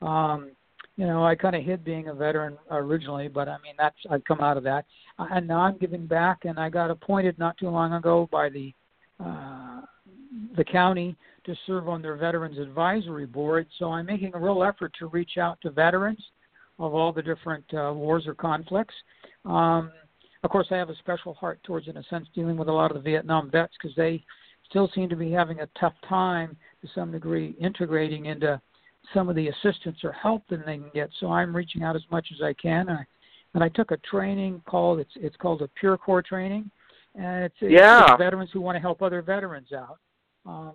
Um, you know, I kind of hid being a veteran originally, but I mean that's I've come out of that, uh, and now I'm giving back. And I got appointed not too long ago by the uh, the county to serve on their Veterans Advisory Board. So I'm making a real effort to reach out to veterans of all the different uh, wars or conflicts. Um, of course, I have a special heart towards, in a sense, dealing with a lot of the Vietnam vets because they still seem to be having a tough time to some degree integrating into some of the assistance or help that they can get. So I'm reaching out as much as I can. And I, and I took a training called it's it's called a Pure Core training, and it's, it's yeah. veterans who want to help other veterans out. Um,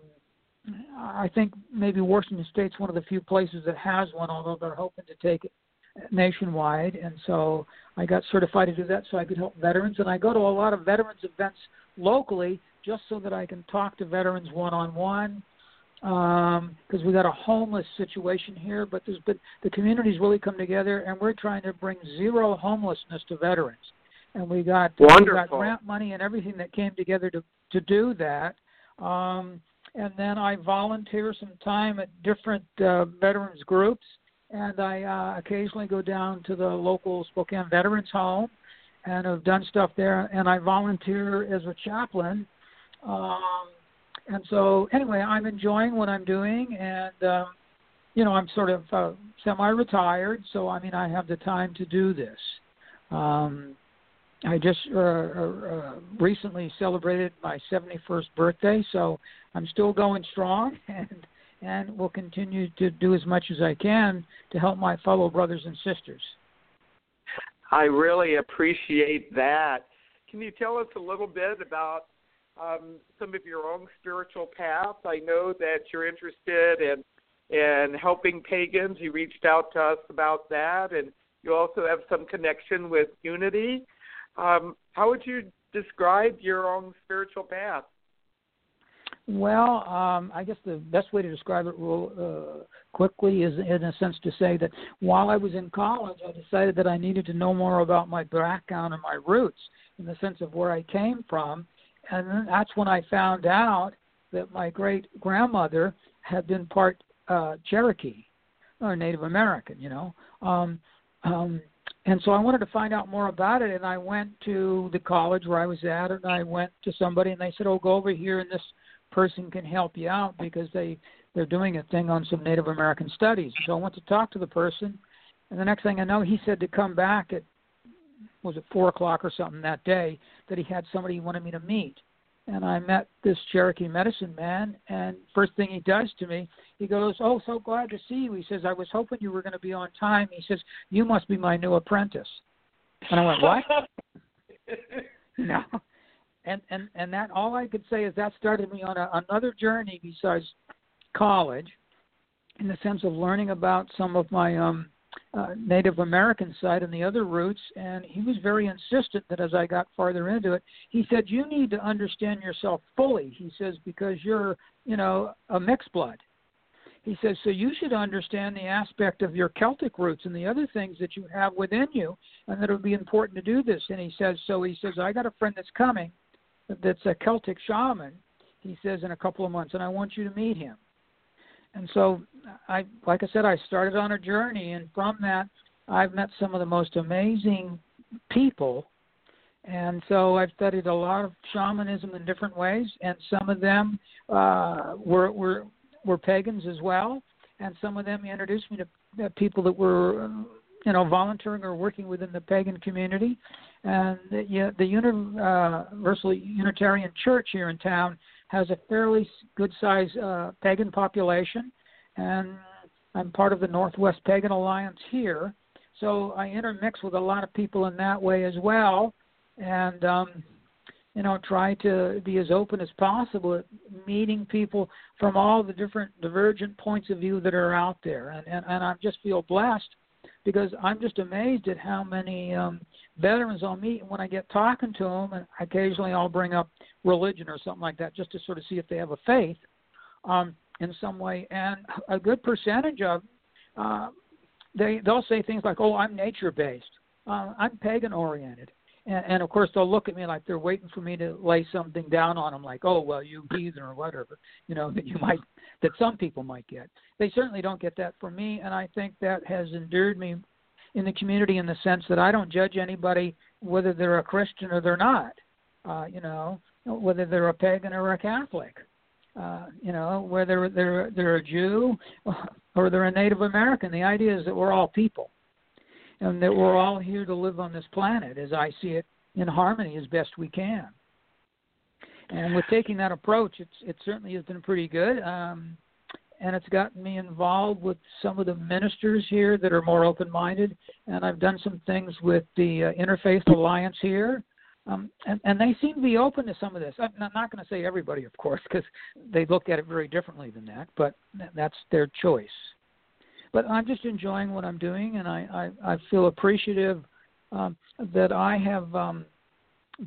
I think maybe Washington State's one of the few places that has one, although they're hoping to take it nationwide. And so I got certified to do that so I could help veterans. And I go to a lot of veterans events locally just so that I can talk to veterans one on one. Because we got a homeless situation here, but there's been the community's really come together, and we're trying to bring zero homelessness to veterans. And we got Wonderful. we got grant money and everything that came together to to do that. Um, and then I volunteer some time at different uh, veterans groups, and I uh, occasionally go down to the local Spokane Veterans Home, and have done stuff there. And I volunteer as a chaplain. Um, and so, anyway, I'm enjoying what I'm doing, and um, you know, I'm sort of uh, semi-retired, so I mean, I have the time to do this. Um, I just uh, uh, recently celebrated my 71st birthday, so I'm still going strong, and and will continue to do as much as I can to help my fellow brothers and sisters. I really appreciate that. Can you tell us a little bit about um, some of your own spiritual path? I know that you're interested in in helping pagans. You reached out to us about that, and you also have some connection with Unity. Um, how would you describe your own spiritual path? Well, um, I guess the best way to describe it real uh, quickly is, in a sense, to say that while I was in college, I decided that I needed to know more about my background and my roots, in the sense of where I came from, and that's when I found out that my great grandmother had been part uh, Cherokee or Native American, you know. Um, um, and so I wanted to find out more about it, and I went to the college where I was at, and I went to somebody, and they said, "Oh, go over here, and this person can help you out because they they're doing a thing on some Native American studies." So I went to talk to the person, and the next thing I know, he said to come back at was it four o'clock or something that day that he had somebody he wanted me to meet. and I met this Cherokee medicine man. And first thing he does to me, he goes, "Oh, so glad to see you." He says, "I was hoping you were going to be on time." He says, "You must be my new apprentice." And I went, "What?" no. And and and that all I could say is that started me on a, another journey besides college, in the sense of learning about some of my um uh, Native American side and the other roots, and he was very insistent that as I got farther into it, he said, "You need to understand yourself fully." He says because you're, you know, a mixed blood. He says so you should understand the aspect of your Celtic roots and the other things that you have within you, and that it would be important to do this. And he says so. He says I got a friend that's coming, that's a Celtic shaman. He says in a couple of months, and I want you to meet him and so I, like I said, I started on a journey, and from that, I've met some of the most amazing people. And so I've studied a lot of shamanism in different ways, and some of them uh, were were were pagans as well, and some of them introduced me to people that were, you know, volunteering or working within the pagan community. And the, the Universal Unitarian Church here in town has a fairly good sized uh, pagan population, and I'm part of the Northwest Pagan Alliance here. So I intermix with a lot of people in that way as well, and um, you know try to be as open as possible at meeting people from all the different divergent points of view that are out there, and and, and I just feel blessed because I'm just amazed at how many um, veterans I'll meet. And when I get talking to them, and occasionally I'll bring up religion or something like that just to sort of see if they have a faith um, in some way. And a good percentage of uh, they they'll say things like, "Oh, I'm nature based. Uh, I'm pagan oriented." And, and of course, they'll look at me like they're waiting for me to lay something down on them, like, "Oh, well, you heathen" or whatever, you know, that you might that some people might get. They certainly don't get that from me, and I think that has endeared me in the community in the sense that I don't judge anybody whether they're a Christian or they're not. Uh, you know, whether they're a pagan or a Catholic. Uh, you know, whether they're they're a Jew or they're a Native American. The idea is that we're all people, and that we're all here to live on this planet, as I see it, in harmony as best we can. And with taking that approach, it's it certainly has been pretty good. Um, and it's gotten me involved with some of the ministers here that are more open-minded, and I've done some things with the uh, Interfaith Alliance here, um, and, and they seem to be open to some of this. I'm not, not going to say everybody, of course, because they look at it very differently than that, but that's their choice. But I'm just enjoying what I'm doing, and I, I, I feel appreciative um, that I have um,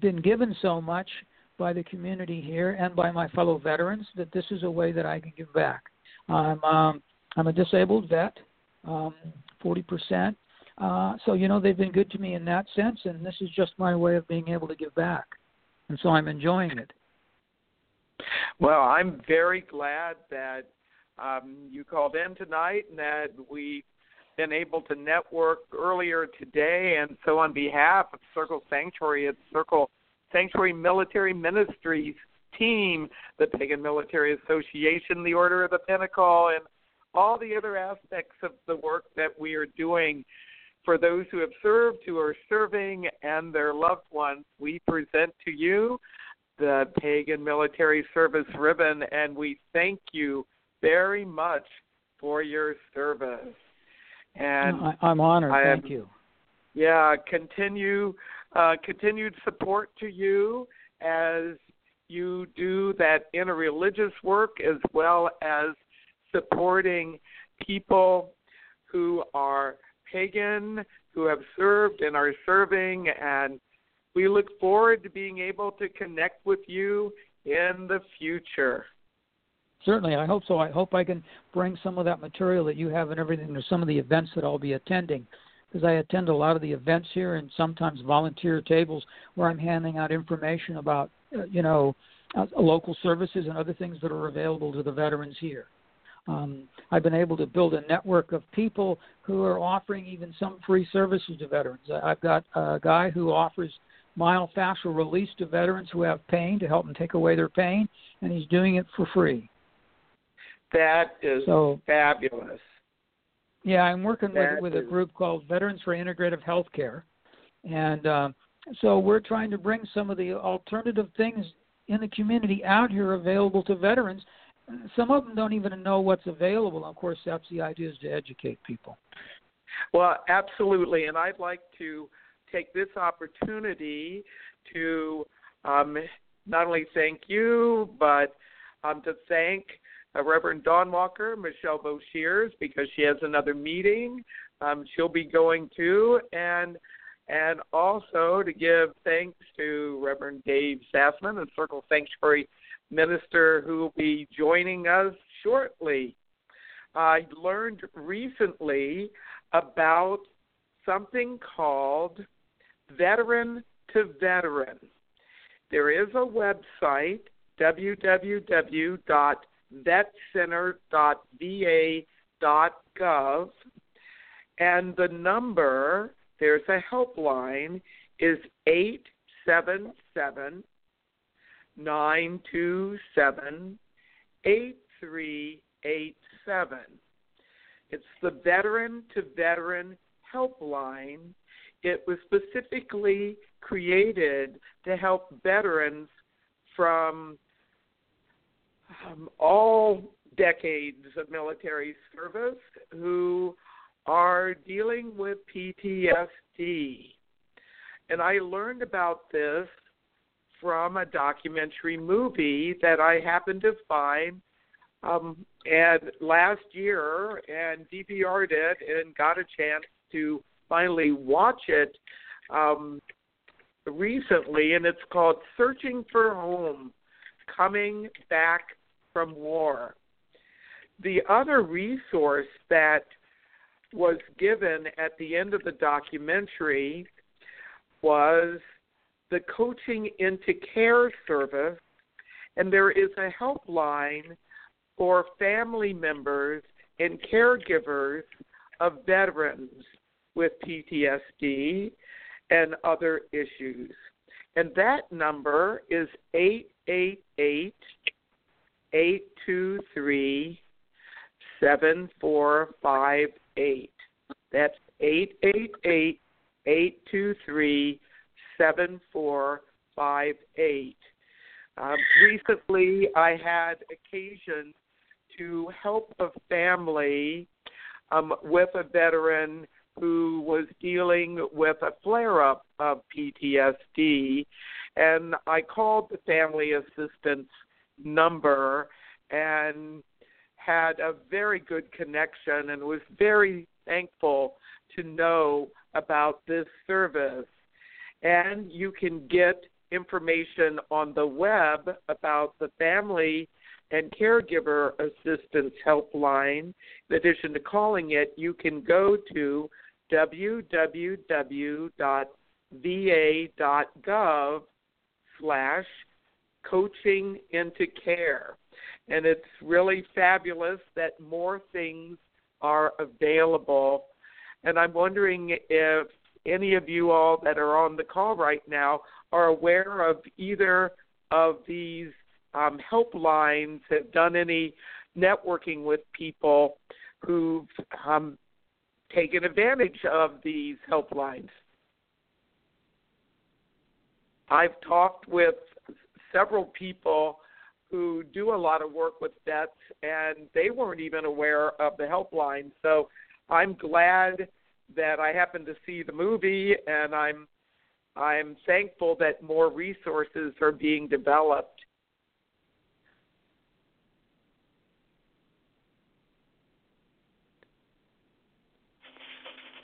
been given so much by the community here and by my fellow veterans that this is a way that I can give back. I'm um, I'm a disabled vet, um, forty percent. Uh, so you know they've been good to me in that sense, and this is just my way of being able to give back, and so I'm enjoying it. Well, I'm very glad that um, you called in tonight and that we've been able to network earlier today. And so, on behalf of Circle Sanctuary, it's Circle Sanctuary Military Ministries team, the Pagan Military Association, the Order of the Pentacle, and all the other aspects of the work that we are doing for those who have served, who are serving, and their loved ones. We present to you the Pagan Military Service Ribbon, and we thank you very much for your service. And I, am honored. I thank you. Yeah, continue uh, continued support to you as you do that interreligious work as well as supporting people who are pagan, who have served and are serving, and we look forward to being able to connect with you in the future. Certainly, I hope so. I hope I can bring some of that material that you have and everything to some of the events that I'll be attending. Because I attend a lot of the events here and sometimes volunteer tables where I'm handing out information about uh, you know, uh, local services and other things that are available to the veterans here. Um, I've been able to build a network of people who are offering even some free services to veterans. I've got a guy who offers myofascial release to veterans who have pain to help them take away their pain, and he's doing it for free. That is so, fabulous. Yeah, I'm working with with a group called Veterans for Integrative Healthcare, and uh, so we're trying to bring some of the alternative things in the community out here available to veterans. Some of them don't even know what's available. Of course, that's the idea is to educate people. Well, absolutely, and I'd like to take this opportunity to um, not only thank you, but um, to thank uh, Reverend Dawn Walker, Michelle Boshears, because she has another meeting um, she'll be going to, and and also to give thanks to Reverend Dave Sassman, a Circle Sanctuary minister, who will be joining us shortly. I learned recently about something called Veteran to Veteran. There is a website, www.vetcenter.va.gov, and the number, there's a helpline, is 877 927 8387. It's the Veteran to Veteran Helpline. It was specifically created to help veterans from um, all decades of military service who are dealing with PTSD. And I learned about this from a documentary movie that I happened to find um, and last year and DVR'd it and got a chance to finally watch it um, recently, and it's called Searching for Home Coming Back from War. The other resource that was given at the end of the documentary was the Coaching into Care service, and there is a helpline for family members and caregivers of veterans with PTSD and other issues. And that number is 888 823 7458. That's eight eight eight eight two three seven four five eight. Um, recently, I had occasion to help a family um, with a veteran who was dealing with a flare up of PTSD. And I called the family assistance number and had a very good connection and was very thankful to know about this service. And you can get information on the web about the family and caregiver assistance helpline. In addition to calling it, you can go to www.va.gov slash coaching into care. And it's really fabulous that more things are available. And I'm wondering if any of you all that are on the call right now are aware of either of these um, helplines, have done any networking with people who've um, taken advantage of these helplines. I've talked with several people who do a lot of work with vets, and they weren't even aware of the helpline. So I'm glad that I happened to see the movie, and I'm I'm thankful that more resources are being developed.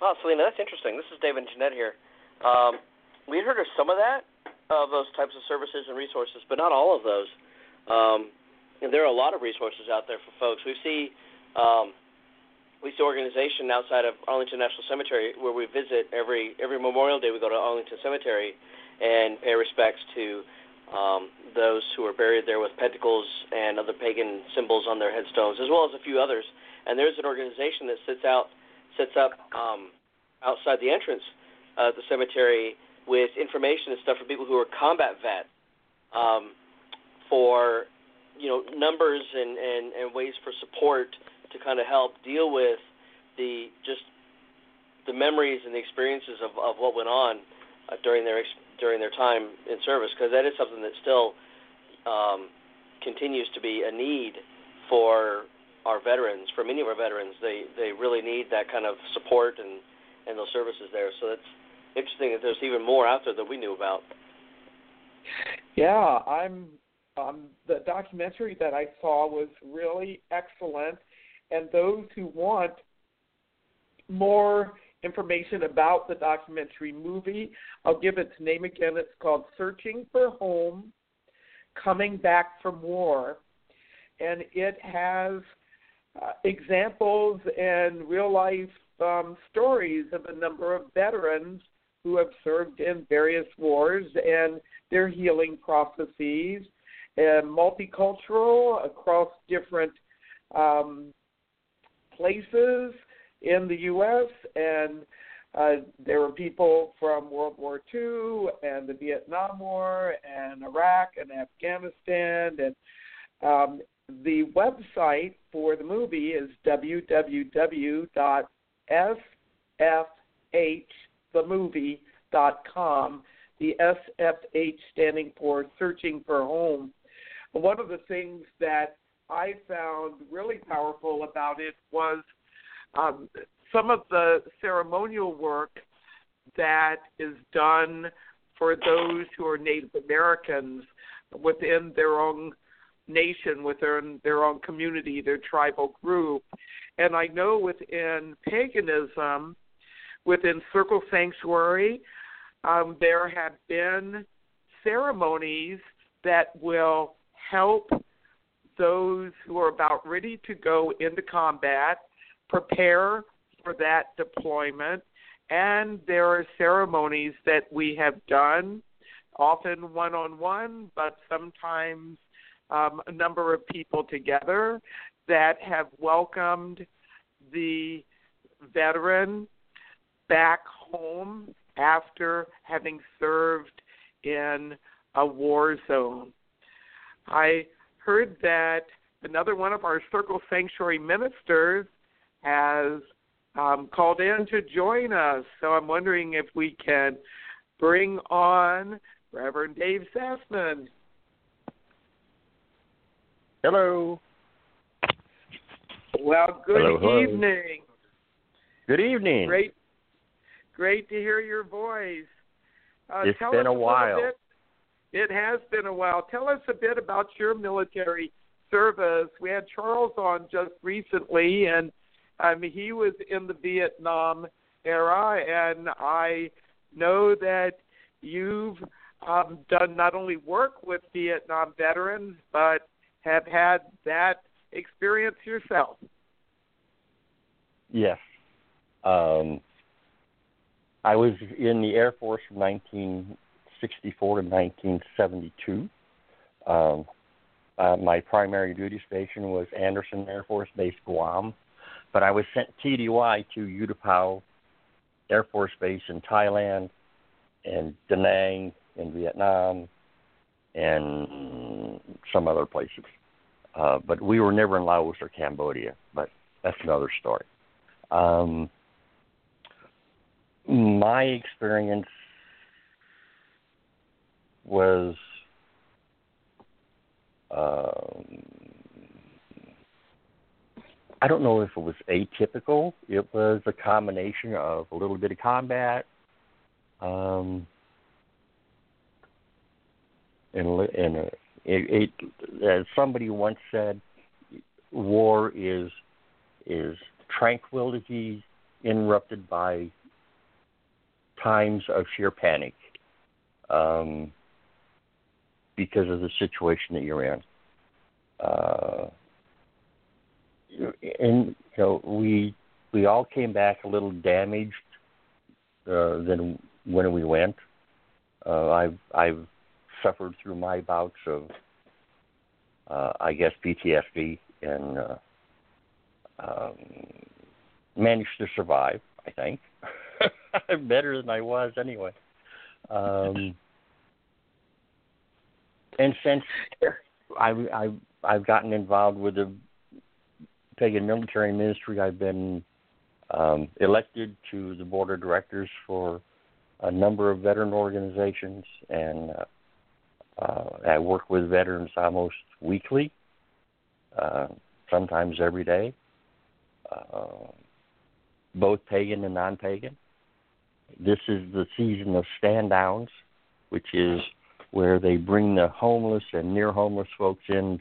Oh, Selena, that's interesting. This is David and Jeanette here. Um, we heard of some of that, of those types of services and resources, but not all of those. Um, and there are a lot of resources out there for folks. We see um, we see organization outside of Arlington National Cemetery where we visit every every Memorial Day. We go to Arlington Cemetery and pay respects to um, those who are buried there with pentacles and other pagan symbols on their headstones, as well as a few others. And there's an organization that sits out sits up um, outside the entrance of the cemetery with information and stuff for people who are combat vets. Um, for you know numbers and, and, and ways for support to kind of help deal with the just the memories and the experiences of, of what went on uh, during their during their time in service because that is something that still um, continues to be a need for our veterans. For many of our veterans, they they really need that kind of support and and those services there. So it's interesting that there's even more out there that we knew about. Yeah, I'm. Um, the documentary that I saw was really excellent, and those who want more information about the documentary movie, I'll give its name again. It's called Searching for Home Coming Back from War. And it has uh, examples and real life um, stories of a number of veterans who have served in various wars and their healing processes, and multicultural across different um, places in the U.S. and uh, there were people from World War II and the Vietnam War and Iraq and Afghanistan. And um, the website for the movie is www.sfhthemovie.com. The SFH standing for Searching for Home. One of the things that I found really powerful about it was um, some of the ceremonial work that is done for those who are Native Americans within their own nation, within their own community, their tribal group. And I know within paganism, within Circle Sanctuary, um, there have been ceremonies that will help those who are about ready to go into combat prepare for that deployment. And there are ceremonies that we have done, often one on one, but sometimes um, a number of people together that have welcomed the veteran back home after having served in a war zone. I heard that another one of our Circle Sanctuary ministers has um, called in to join us. So I'm wondering if we can bring on Reverend Dave Sassman. Hello. Well, good hello, hello. evening. Good evening. Great, great to hear your voice. Uh, it's been us a while. Bit, it has been a while. Tell us a bit about your military service. We had Charles on just recently, and mean, he was in the Vietnam era, and I know that you've um, done not only work with Vietnam veterans, but have had that experience yourself. Yes. Um, I was in the Air Force from 1964 to 1972. Um, uh, my primary duty station was Andersen Air Force Base, Guam. But I was sent TDY to U-Tapao Air Force Base in Thailand and Da Nang in Vietnam and some other places. Uh, but we were never in Laos or Cambodia, but that's another story. Um, my experience was um, I don't know if it was atypical. It was a combination of a little bit of combat, um, and and uh, it, it, as somebody once said, war is is tranquility interrupted by times of sheer panic um, because of the situation that you're in. Uh, and you know we we all came back a little damaged uh, than when we went. Uh, I've I've suffered through my bouts of uh, I guess PTSD and uh, um, managed to survive. I think better than I was anyway. Um, and since I I I've gotten involved with the pagan military ministry. I've been um, elected to the board of directors for a number of veteran organizations, and uh, Uh, I work with veterans almost weekly, uh, sometimes every day, uh, both pagan and non pagan. This is the season of stand downs, which is where they bring the homeless and near homeless folks in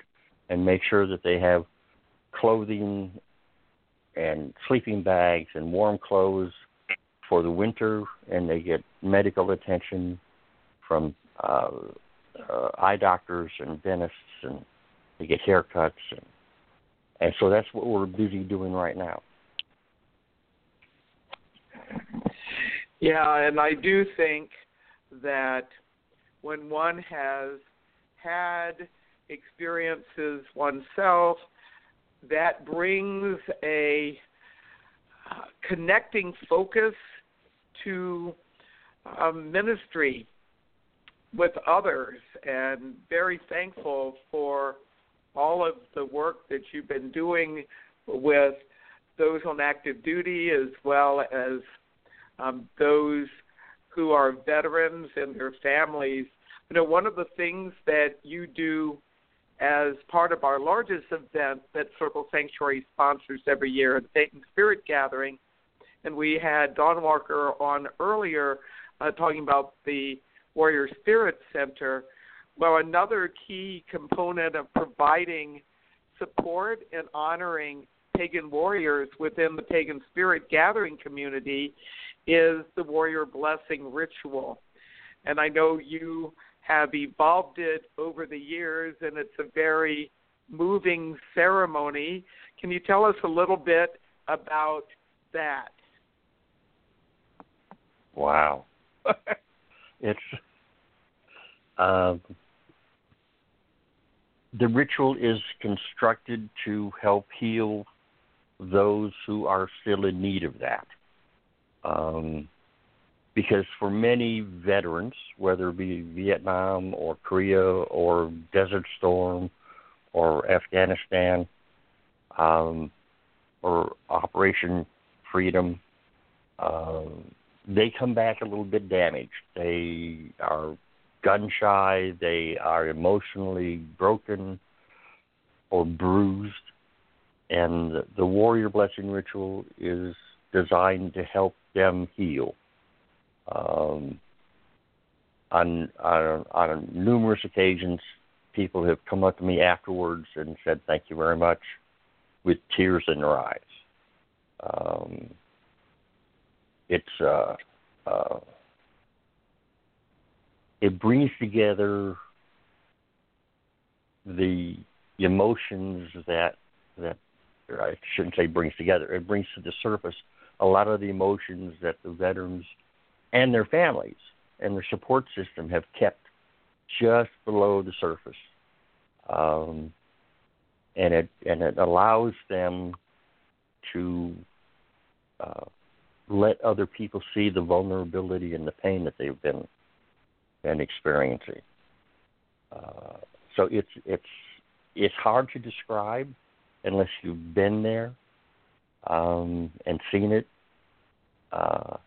and make sure that they have clothing and sleeping bags and warm clothes for the winter, and they get medical attention from uh, uh, eye doctors and dentists, and they get haircuts, and and so that's what we're busy doing right now. Yeah, and I do think that when one has had experiences oneself, that brings a uh, connecting focus to um, ministry with others, and very thankful for all of the work that you've been doing with those on active duty as well as um, those who are veterans and their families. You know, one of the things that you do as part of our largest event that Circle Sanctuary sponsors every year, the Pagan Spirit Gathering, and we had Dawn Walker on earlier uh, talking about the Warrior Spirit Center. Well, another key component of providing support and honoring pagan warriors within the pagan spirit gathering community is the warrior blessing ritual. And I know you have evolved it over the years, and it's a very moving ceremony. Can you tell us a little bit about that? Wow. it's um, the ritual is constructed to help heal those who are still in need of that. Um, because for many veterans, whether it be Vietnam or Korea or Desert Storm or Afghanistan um, or Operation Freedom, uh, they come back a little bit damaged. They are gun shy, they are emotionally broken or bruised, and the warrior blessing ritual is designed to help them heal. Um, on, on on numerous occasions, people have come up to me afterwards and said, "Thank you very much," with tears in their eyes. Um, it's uh, uh, it brings together the emotions that that I shouldn't say brings together. It brings to the surface a lot of the emotions that the veterans and their families and their support system have kept just below the surface, um, and it and it allows them to uh, let other people see the vulnerability and the pain that they've been been experiencing. Uh, so it's it's it's hard to describe unless you've been there um, and seen it. Uh,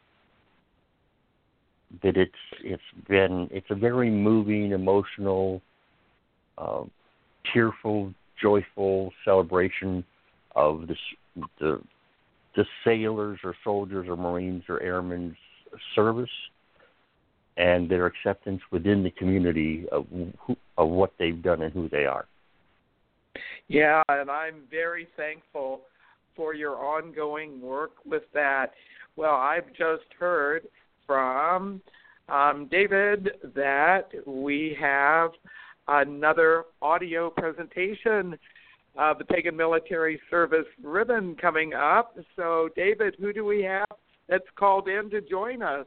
that it's it's been it's a very moving, emotional, uh, tearful, joyful celebration of the the the sailors or soldiers or marines or airmen's service and their acceptance within the community of who, of what they've done and who they are. Yeah, and I'm very thankful for your ongoing work with that. Well, I've just heard from um, David that we have another audio presentation of the Pagan Military Service ribbon coming up. So, David, who do we have that's called in to join us?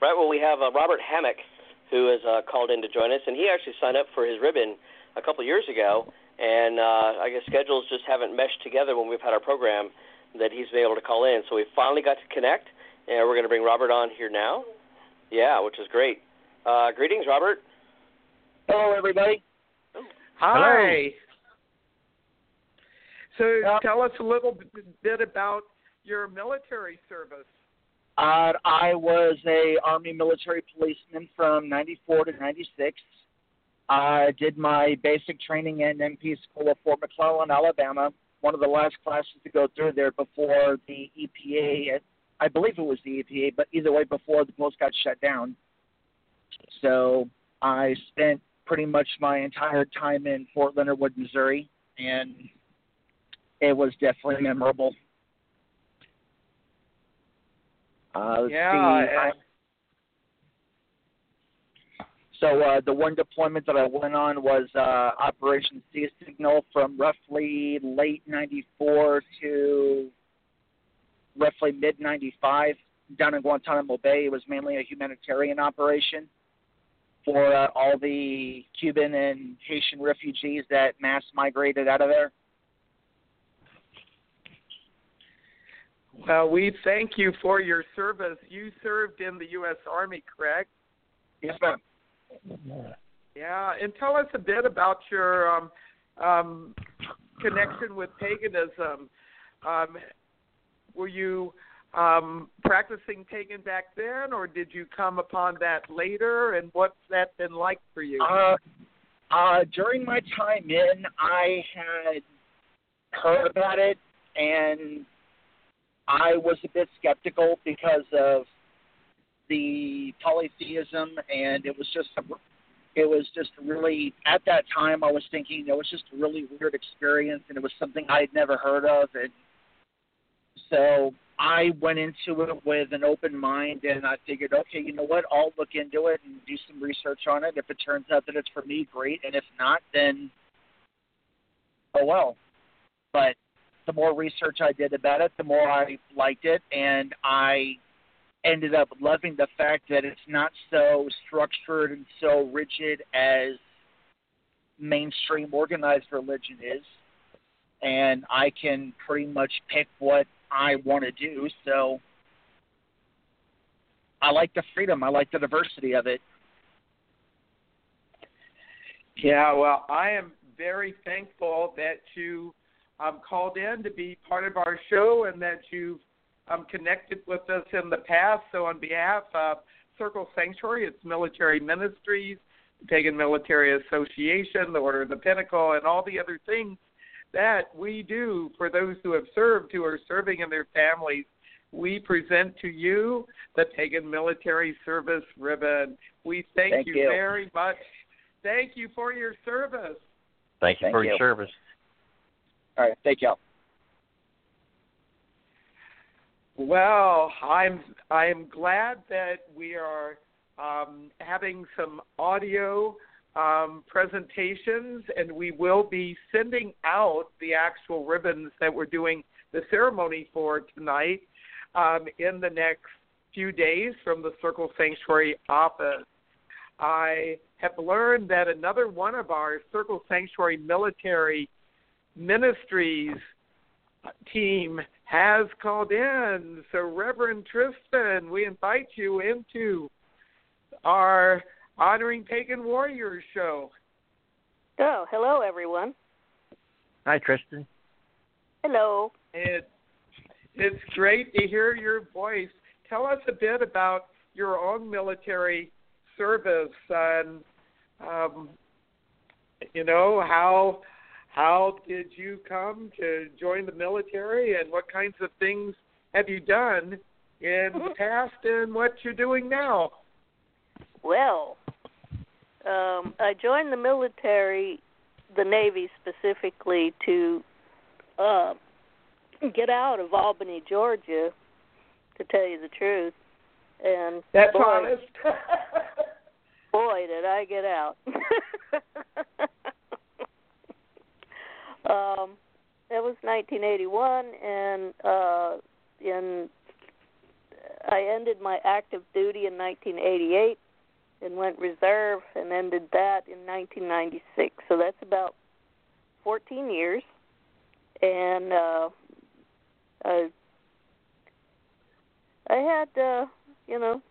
Right. Well, we have uh, Robert Hammock, who has uh, called in to join us, and he actually signed up for his ribbon a couple of years ago. And uh, I guess schedules just haven't meshed together when we've had our program that he's been able to call in. So we finally got to connect, and we're going to bring Robert on here now. Yeah, which is great. Uh, greetings, Robert. Hello, everybody. Hi. So tell us a little bit about your military service. Uh, I was a Army military policeman from '94 to '96. I did my basic training in MP School of Fort McClellan, Alabama. One of the last classes to go through there before the EPA. I believe it was the EPA, but either way, before the post got shut down. So I spent pretty much my entire time in Fort Leonard Wood, Missouri, and it was definitely memorable. Uh, yeah. I, so uh, the one deployment that I went on was uh, Operation Sea Signal from roughly late '94 to roughly mid '95 down in Guantanamo Bay. It was mainly a humanitarian operation for uh, all the Cuban and Haitian refugees that mass migrated out of there. Well, we thank you for your service. You served in the U.S. Army, correct? Yes, ma'am. Yeah, and tell us a bit about your um, um, connection with paganism. Um, were you um, practicing pagan back then, or did you come upon that later? And what's that been like for you? Uh, uh, during my time in, I had heard about it, and I was a bit skeptical because of the polytheism, and it was just a, it was just really at that time I was thinking it was just a really weird experience, and it was something I had never heard of, and so I went into it with an open mind, and I figured, okay, you know what, I'll look into it and do some research on it. If it turns out that it's for me, great, and if not, then oh well. But the more research I did about it, the more I liked it, and I ended up loving the fact that it's not so structured and so rigid as mainstream organized religion is. And I can pretty much pick what I want to do. So I like the freedom, I like the diversity of it. Yeah, well, I am very thankful that you um, called in to be part of our show and that you've um, connected with us in the past. So, on behalf of Circle Sanctuary, its military ministries, the Pagan Military Association, the Order of the Pentacle, and all the other things that we do for those who have served, who are serving in their families, we present to you the Pagan Military Service Ribbon. We thank, thank you, you, very much. Thank you for your service. Thank you Thank for you. your service. All right, thank y'all. Well, I'm I'm glad that we are um, having some audio um, presentations, and we will be sending out the actual ribbons that we're doing the ceremony for tonight um, in the next few days from the Circle Sanctuary office. I have learned that another one of our Circle Sanctuary military ministries team has called in. So, Reverend Tristan, we invite you into our Honoring Pagan Warriors show. Oh, hello, everyone. Hi, Tristan. Hello. It, it's great to hear your voice. Tell us a bit about your own military service and, um, you know, how how did you come to join the military and what kinds of things have you done in the past and what you're doing now? Well, um, I joined the military, the Navy specifically, to uh, get out of Albany, Georgia. To tell you the truth, and That's boy, honest. boy, did I get out. um, it was 1981, and uh, in I ended my active duty in 1988 and went reserve and ended that in 1996. So that's about 14 years, and uh, I I had uh, you know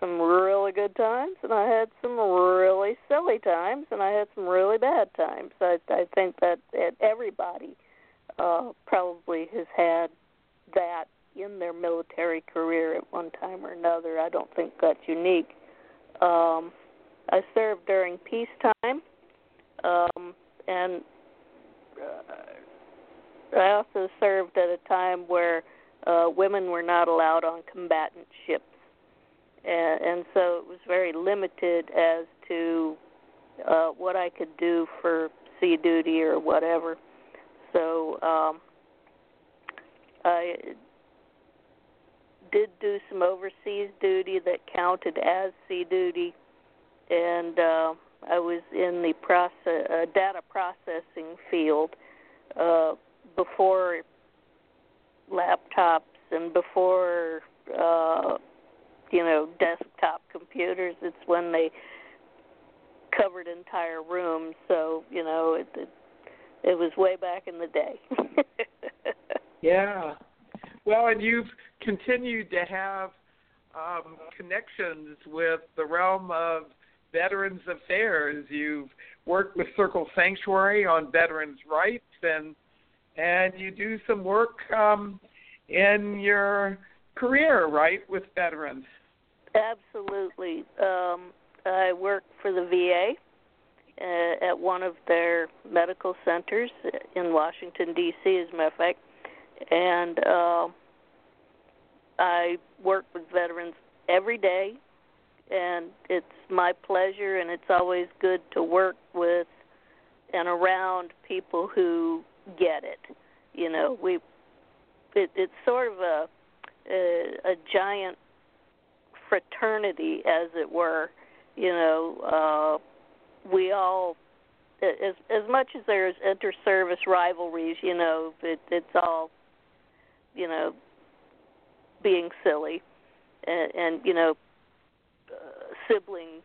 some really good times, and I had some really silly times, and I had some really bad times. I I think that, that everybody uh, probably has had that in their military career at one time or another. I don't think that's unique. Um, I served during peacetime, um, and uh, I also served at a time where uh, women were not allowed on combatant ships, and, so it was very limited as to uh, what I could do for sea duty or whatever. So um, I did do some overseas duty that counted as sea duty, and uh, I was in the process uh, data processing field uh, before laptops and before uh, you know desktop computers. It's when they covered entire rooms, so you know it it, it was way back in the day. yeah. Well, and you've continued to have um, connections with the realm of Veterans Affairs. You've worked with Circle Sanctuary on veterans' rights, and and you do some work um, in your career, right, with veterans. Absolutely. Um, I work for the VA uh, at one of their medical centers in Washington D.C. As a matter of fact, and uh, I work with veterans every day, and it's my pleasure, and it's always good to work with and around people who get it. You know, we it, it's sort of a, a a giant fraternity, as it were. You know, uh, we all as as much as there's inter-service rivalries, you know, it, it's all you know being silly and, and you know uh, sibling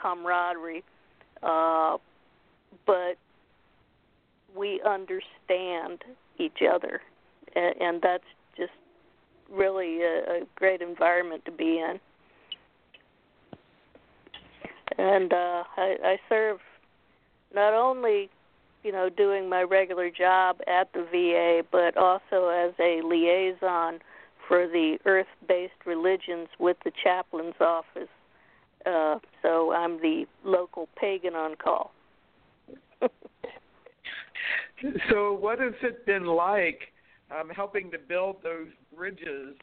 camaraderie uh but we understand each other and, and that's just really a, a great environment to be in and uh I, I serve not only you know doing my regular job at the VA but also as a liaison for the earth-based religions with the chaplain's office. Uh, so I'm the local pagan on call. so, what has it been like um, helping to build those bridges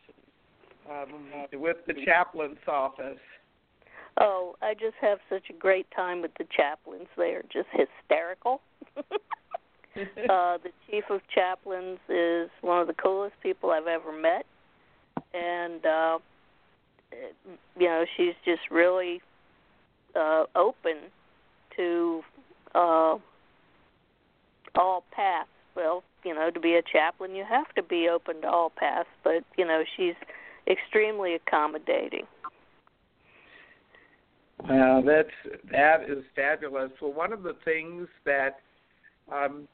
um, with the chaplain's office? Oh, I just have such a great time with the chaplains. They are just hysterical. uh, the chief of chaplains is one of the coolest people I've ever met and uh, you know she's just really uh, open to uh, all paths. Well, you know, to be a chaplain, you have to be open to all paths, but you know, she's extremely accommodating. Wow, that's that is fabulous. Well, one of the things that um,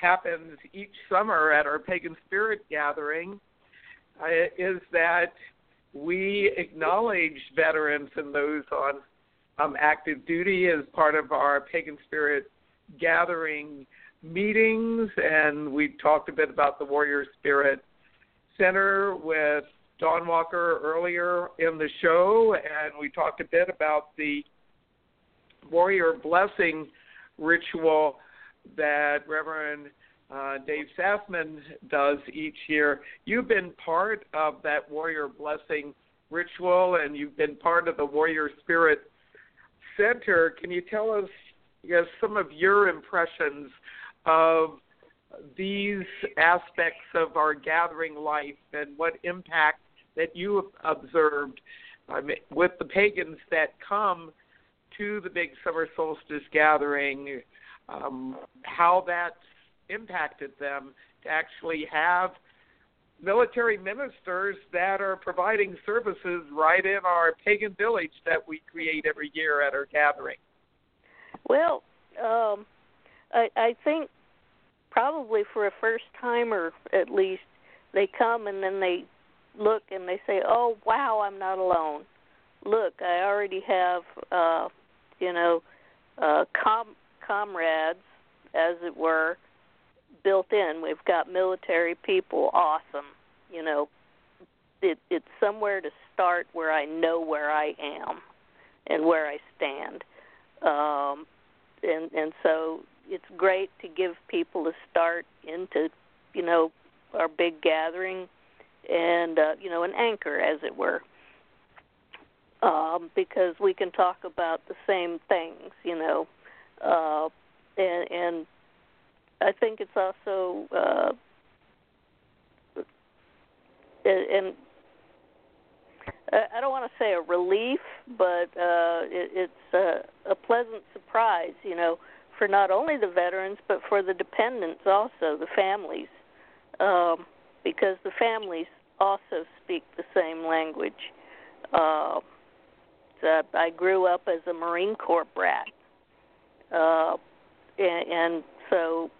happens each summer at our pagan spirit gathering uh, is that we acknowledge veterans and those on um, active duty as part of our Pagan Spirit gathering meetings, and we talked a bit about the Warrior Spirit Center with Dawn Walker earlier in the show, and we talked a bit about the Warrior Blessing ritual that Reverend uh, Dave Sassman does each year. You've been part of that warrior blessing ritual, and you've been part of the Warrior Spirit Center. Can you tell us some of your impressions of these aspects of our gathering life and what impact that you observed um, with the pagans that come to the big summer solstice gathering, um, how that's impacted them to actually have military ministers that are providing services right in our pagan village that we create every year at our gathering. Well, um, I, I think probably for a first timer at least, they come and then they look and they say, "Oh wow, I'm not alone. Look, I already have, uh, you know, uh, com- comrades, as it were, built in. We've got military people, awesome, you know, it, it's somewhere to start where I know where I am and where I stand. Um, and and so it's great to give people a start into, you know, our big gathering and uh, you know an anchor, as it were, um, because we can talk about the same things, you know, uh, and and I think it's also uh, and I don't want to say a relief, but uh, it, it's a, a pleasant surprise, you know, for not only the veterans but for the dependents also, the families, um, because the families also speak the same language. Uh, so I grew up as a Marine Corps brat, uh, and, and so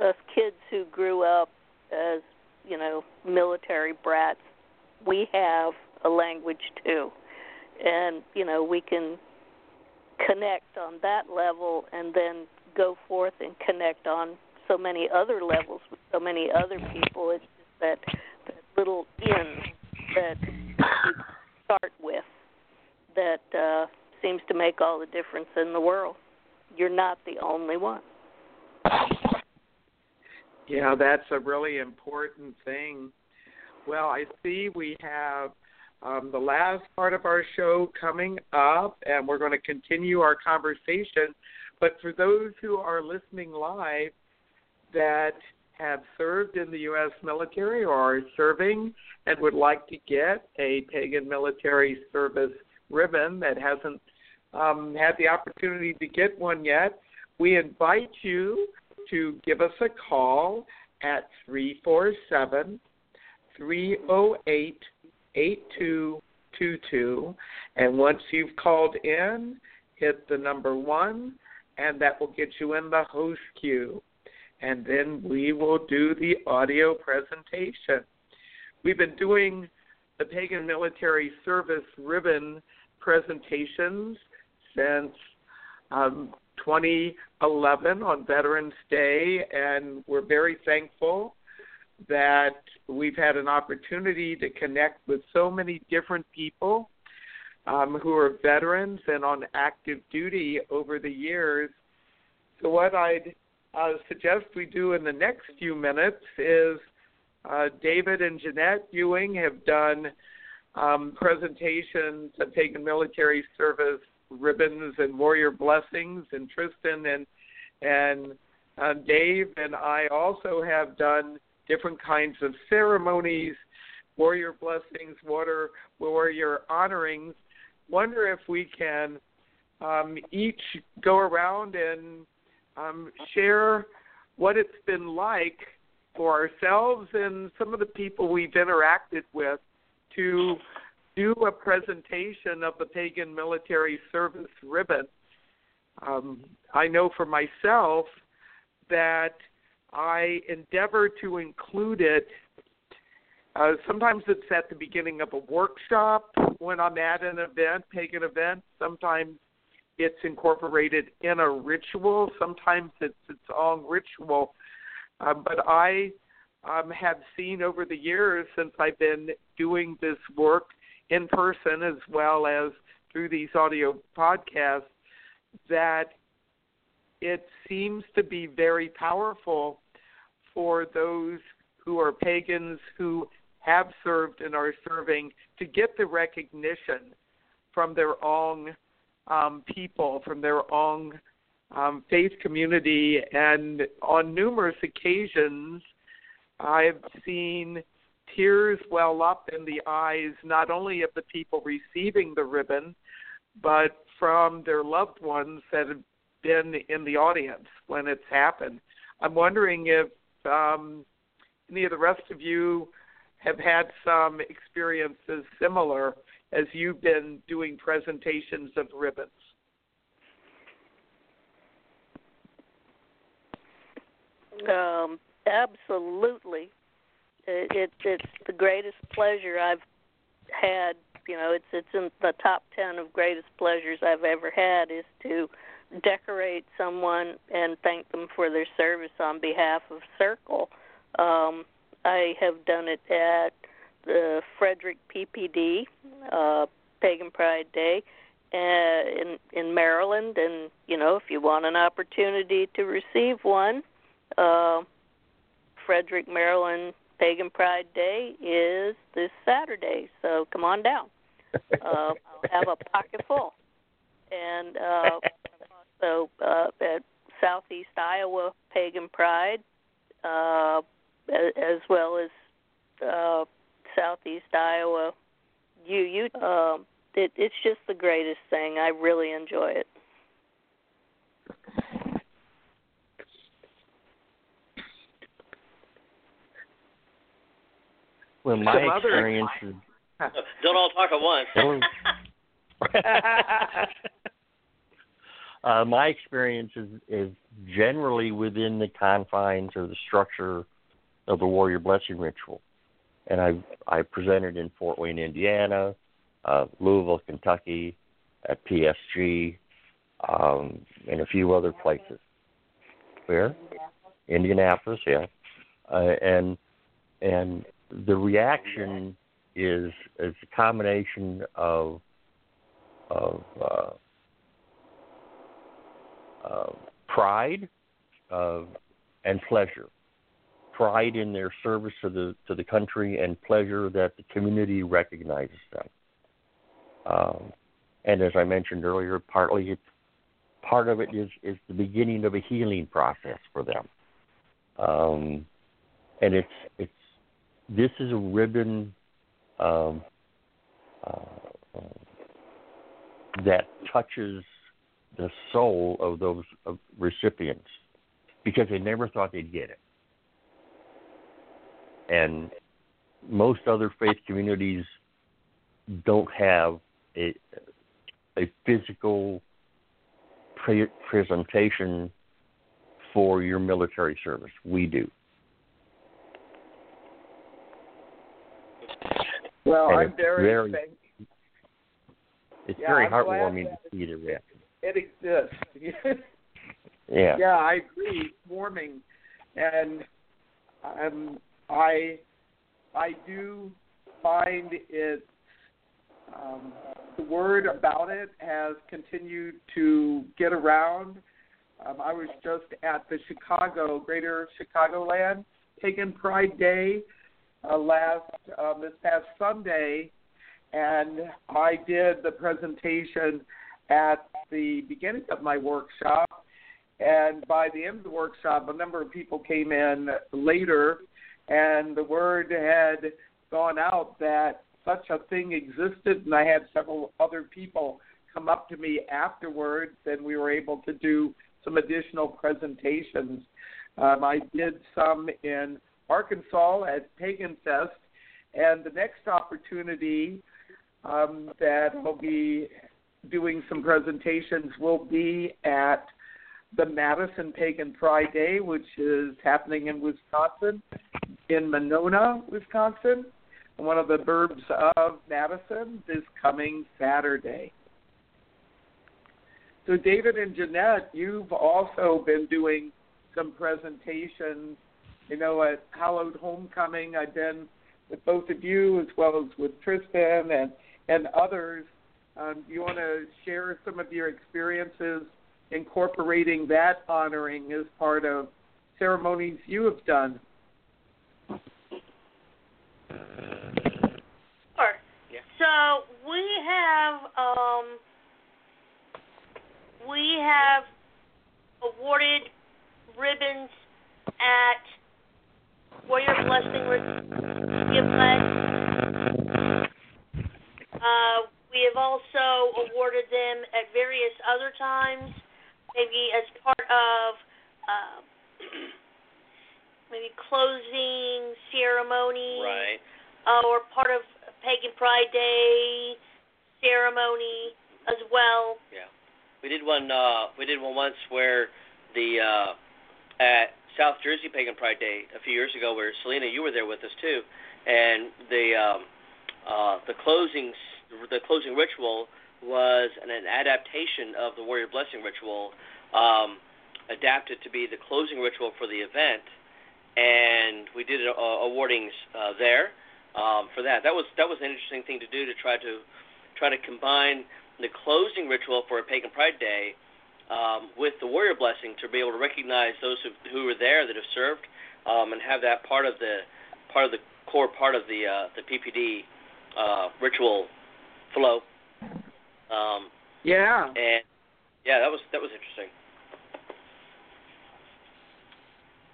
us kids who grew up as you know military brats, we have a language too, and you know we can connect on that level and then go forth and connect on so many other levels with so many other people. It's just that, that little in that you start with that uh, seems to make all the difference in the world. You're not the only one. Yeah, that's a really important thing. Well, I see we have um, the last part of our show coming up, and we're going to continue our conversation. But for those who are listening live that have served in the U.S. military or are serving and would like to get a pagan military service ribbon that hasn't um, had the opportunity to get one yet, we invite you to give us a call at 347 308 8222. And once you've called in, hit the number one, and that will get you in the host queue. And then we will do the audio presentation. We've been doing the Pagan Military Service ribbon presentations since um, 2011 on Veterans Day, and we're very thankful that we've had an opportunity to connect with so many different people um, who are veterans and on active duty over the years. So, what I'd uh, suggest we do in the next few minutes is uh, David and Jeanette Ewing have done um, presentations of Pagan military service ribbons and warrior blessings, and Tristan and and uh, Dave and I also have done different kinds of ceremonies, warrior blessings, water warrior honorings. Wonder if we can um, each go around and um, share what it's been like for ourselves and some of the people we've interacted with to do a presentation of the Pagan Military Service ribbon. Um, I know for myself that I endeavor to include it. Uh, sometimes it's at the beginning of a workshop when I'm at an event, pagan event. Sometimes it's incorporated in a ritual. Sometimes it's its own ritual. Uh, but I um, have seen over the years since I've been doing this work in person as well as through these audio podcasts that it seems to be very powerful for those who are pagans who have served and are serving to get the recognition from their own um, people, from their own um, faith community. And on numerous occasions, I've seen tears well up in the eyes not only of the people receiving the ribbon, but from their loved ones that have been in the audience when it's happened. I'm wondering if um, any of the rest of you have had some experiences similar as you've been doing presentations of ribbons. Um, absolutely, it, it, it's the greatest pleasure I've had. You know, it's it's in the top ten of greatest pleasures I've ever had is to decorate someone and thank them for their service on behalf of Circle. Um, I have done it at the Frederick PPD, uh, Pagan Pride Day, uh, in in Maryland, and you know if you want an opportunity to receive one, uh, Frederick, Maryland Pagan Pride Day is this Saturday, so come on down. Uh, I'll have a pocket full, and uh, also uh, at Southeast Iowa Pagan Pride, uh, as well as uh, Southeast Iowa UU. Uh, it, it's just the greatest thing. I really enjoy it. Well, my Some other- experience is Don't all talk at once. uh, my experience is, is generally within the confines or the structure of the warrior blessing ritual, and I I presented in Fort Wayne, Indiana, uh, Louisville, Kentucky, at PSG, um, and a few other places. Where? Indianapolis, yeah, uh, and and the reaction is is a combination of of uh, uh, pride uh, and pleasure. Pride in their service to the to the country, and pleasure that the community recognizes them. Um, and as I mentioned earlier, partly part of it is is the beginning of a healing process for them. Um, and it's it's this is a ribbon um, uh, that touches the soul of those of recipients because they never thought they'd get it. And most other faith communities don't have a a physical pre- presentation for your military service. We do. Well, And I'm it's very, very- thankful. It's Yeah, very I'm heartwarming to see the reaction. It exists. Yeah. Yeah, I agree. Warming, and um, I I do find it um, the word about it has continued to get around. Um, I was just at the Chicago Greater Chicagoland Pagan Pride Day uh, last um, this past Sunday, and I did the presentation at the beginning of my workshop. And by the end of the workshop, a number of people came in later, and the word had gone out that such a thing existed. And I had several other people come up to me afterwards, and we were able to do some additional presentations. Um, I did some in Arkansas at Pagan Fest, and the next opportunity um, that I'll be doing some presentations will be at the Madison Pagan Pride Day, which is happening in Wisconsin, in Monona, Wisconsin, one of the burbs of Madison, this coming Saturday. So, David and Jeanette, you've also been doing some presentations. You know, at Hallowed Homecoming, I've been with both of you as well as with Tristan and and others. Um, you want to share some of your experiences incorporating that honoring as part of ceremonies you have done? Sure. So we have um, we have awarded ribbons at Warrior Blessing Give Uh, we have also awarded them at various other times, maybe as part of uh, maybe closing ceremony Right. uh, or part of Pagan Pride Day ceremony as well. Yeah. We did one. Uh, we did one once where the uh, at South Jersey Pagan Pride Day a few years ago, where Selena, you were there with us too, and the um, uh, the closing the closing ritual was an, an adaptation of the Warrior Blessing ritual, um, adapted to be the closing ritual for the event, and we did uh, awardings uh, there. um, for that. That was that was an interesting thing to do to try to try to combine the closing ritual for a pagan pride day um, with the warrior blessing to be able to recognize those who, who were there that have served um, and have that part of the part of the core part of the uh, the PPD uh, ritual flow. Um, yeah. And yeah, that was that was interesting.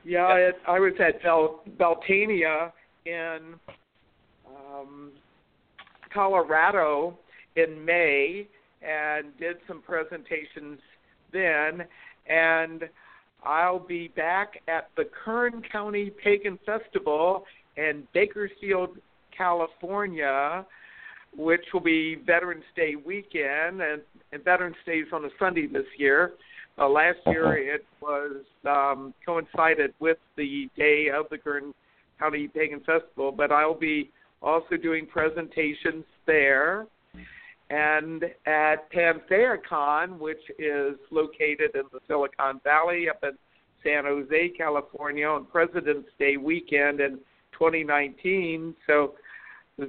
Yeah, it, I was at Bel- Beltania in um, Colorado in May and did some presentations then, and I'll be back at the Kern County Pagan Festival in Bakersfield, California, which will be Veterans Day weekend, and, and Veterans Day is on a Sunday this year. Uh, last year it was um, coincided with the day of the Kern County Pagan Festival, but I'll be also doing presentations there. And at PantheaCon, which is located in the Silicon Valley up in San Jose, California, on President's Day weekend in 2019. So,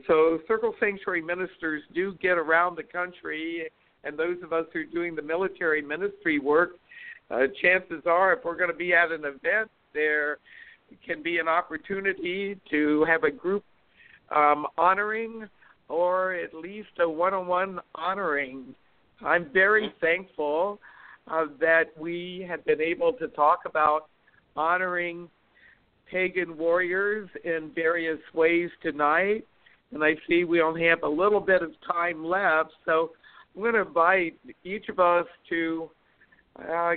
so circle sanctuary ministers do get around the country, and those of us who are doing the military ministry work, uh, chances are, if we're going to be at an event, there can be an opportunity to have a group um, honoring or at least a one-on-one honoring. I'm very thankful uh, that we have been able to talk about honoring pagan warriors in various ways tonight. And I see we only have a little bit of time left, so I'm going to invite each of us to uh,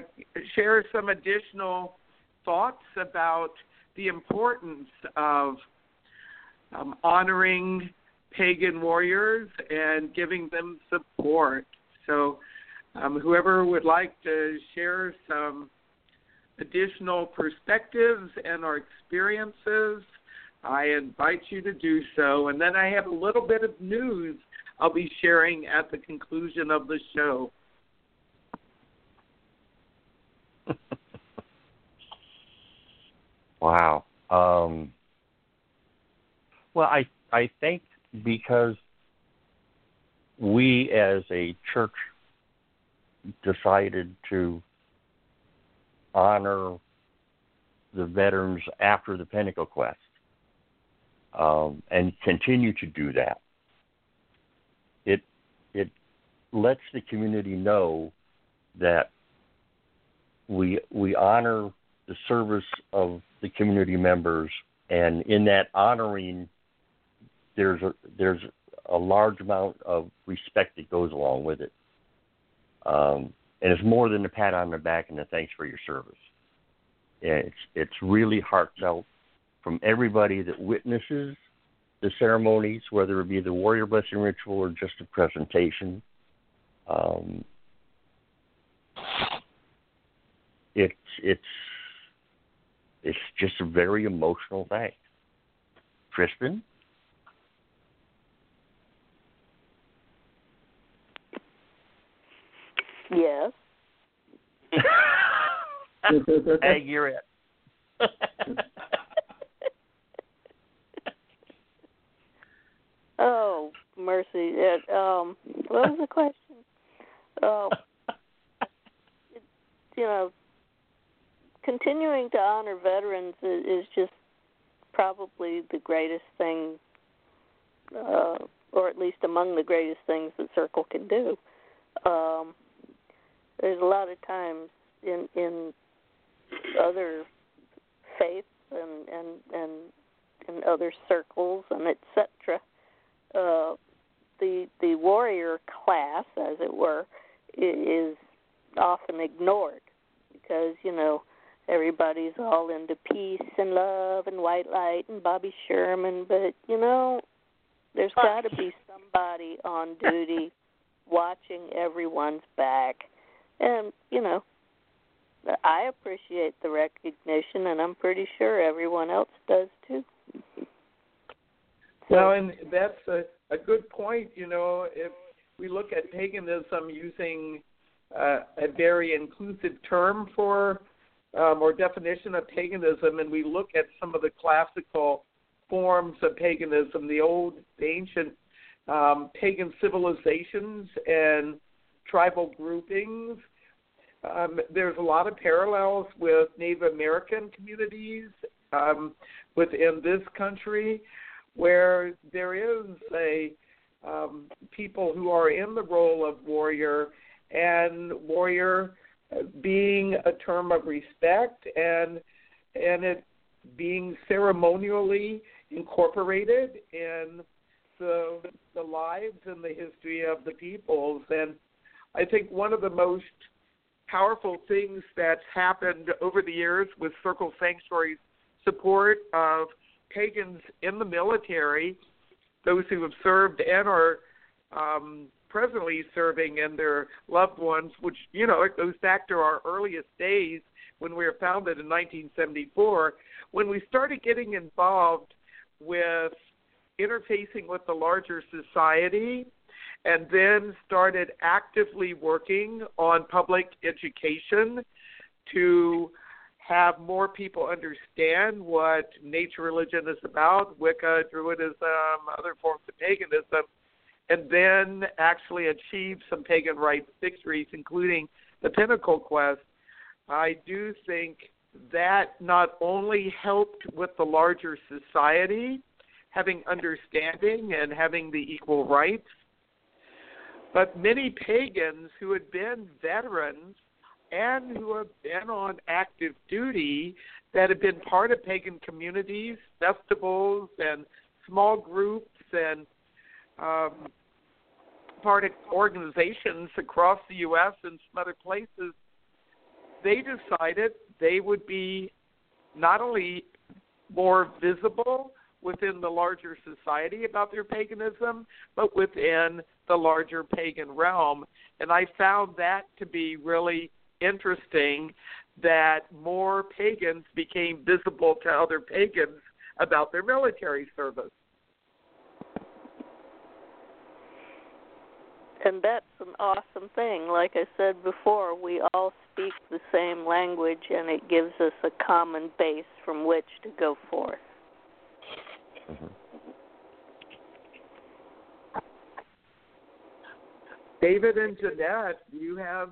share some additional thoughts about the importance of um, honoring pagan warriors and giving them support. So, um, whoever would like to share some additional perspectives and our experiences, I invite you to do so. And then I have a little bit of news I'll be sharing at the conclusion of the show. wow. Um, well, I I think because we as a church decided to honor the veterans after the Pentacle Quest um, and continue to do that. It it lets the community know that we we honor the service of the community members, and in that honoring, there's a there's a large amount of respect that goes along with it. Um, and it's more than a pat on the back and a thanks for your service. It's it's really heartfelt from everybody that witnesses the ceremonies, whether it be the warrior blessing ritual or just a presentation. Um, it's it's it's just a very emotional thing. Crispin? Yes. hey, you're it. oh, mercy. It, um, what was the question? Oh, it, you know, continuing to honor veterans is, is just probably the greatest thing, uh, or at least among the greatest things that Circle can do. Um, there's a lot of times in in other faiths and and and in other circles and etc. Uh, the the warrior class, as it were, is often ignored because you know everybody's all into peace and love and white light and Bobby Sherman, but you know there's got to be somebody on duty watching everyone's back and you know I appreciate the recognition, and I'm pretty sure everyone else does too. Well, and that's a, a good point. You know, if we look at paganism using uh, a very inclusive term for um, or definition of paganism, and we look at some of the classical forms of paganism, the old, the ancient um, pagan civilizations and tribal groupings. Um, there's a lot of parallels with Native American communities um, within this country, where there is a um, people who are in the role of warrior, and warrior being a term of respect, and and it being ceremonially incorporated in the the lives and the history of the peoples. And I think one of the most powerful things that's happened over the years with Circle Sanctuary's support of pagans in the military, those who have served and are um, presently serving and their loved ones, which, you know, it goes back to our earliest days when we were founded in 1974, when we started getting involved with interfacing with the larger society and then started actively working on public education to have more people understand what nature religion is about, Wicca, Druidism, other forms of paganism, and then actually achieve some pagan rights victories, including the Pentacle Quest. I do think that not only helped with the larger society, having understanding and having the equal rights, but many pagans who had been veterans and who have been on active duty that have been part of pagan communities, festivals, and small groups and um, part of organizations across the U.S. and some other places, they decided they would be not only more visible within the larger society about their paganism, but within the larger pagan realm. And I found that to be really interesting that more pagans became visible to other pagans about their military service. And that's an awesome thing. Like I said before, we all speak the same language, and it gives us a common base from which to go forth. Mm-hmm. David and Jeanette, do you have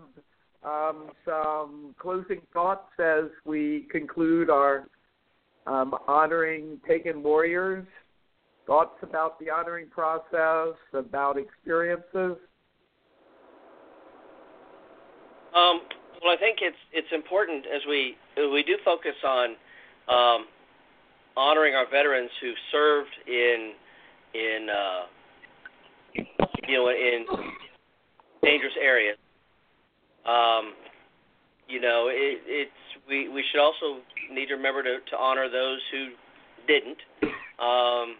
um, some closing thoughts as we conclude our um, honoring pagan warriors? Thoughts about the honoring process, about experiences? Um, well, I think it's it's important as we we do focus on um, honoring our veterans who served in in uh, you know in dangerous areas. Um, you know, it, it's we we should also need to remember to, to honor those who didn't. Um,